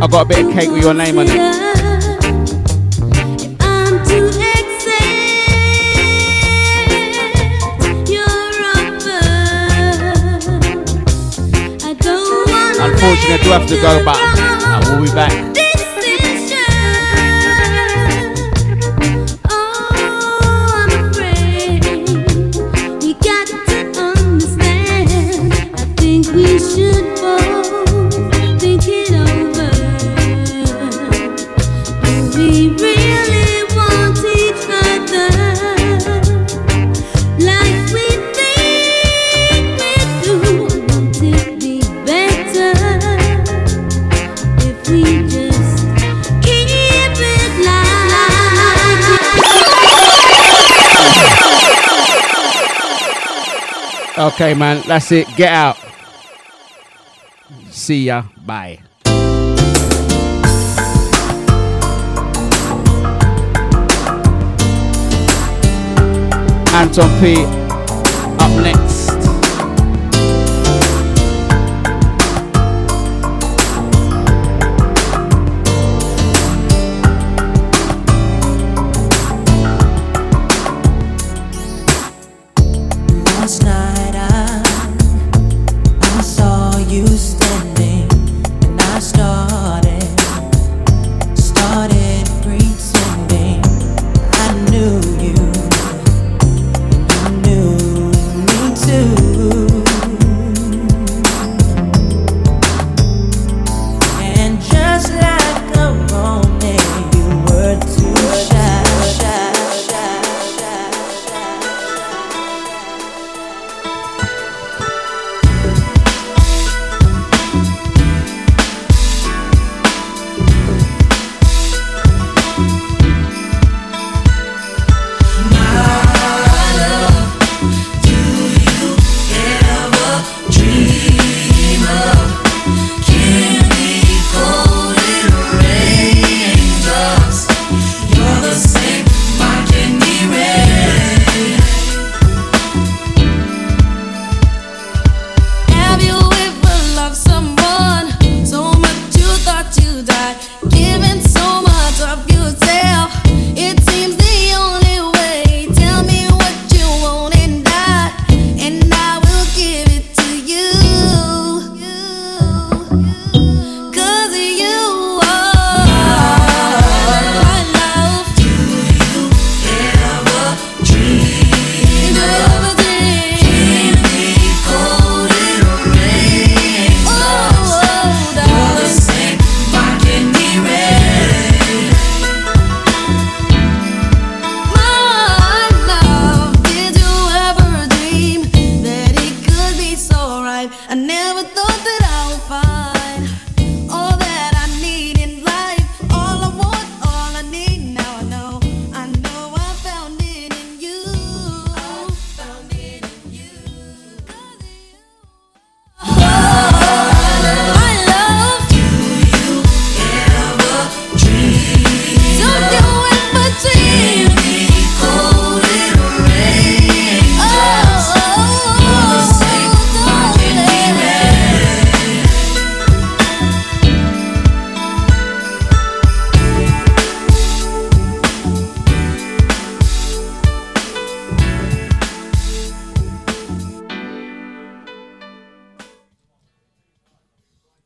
I got a bit of cake with your name on it. Unfortunately, I do have to go, but I will be back. Okay, man. That's it. Get out. See ya. Bye. Anton P up next.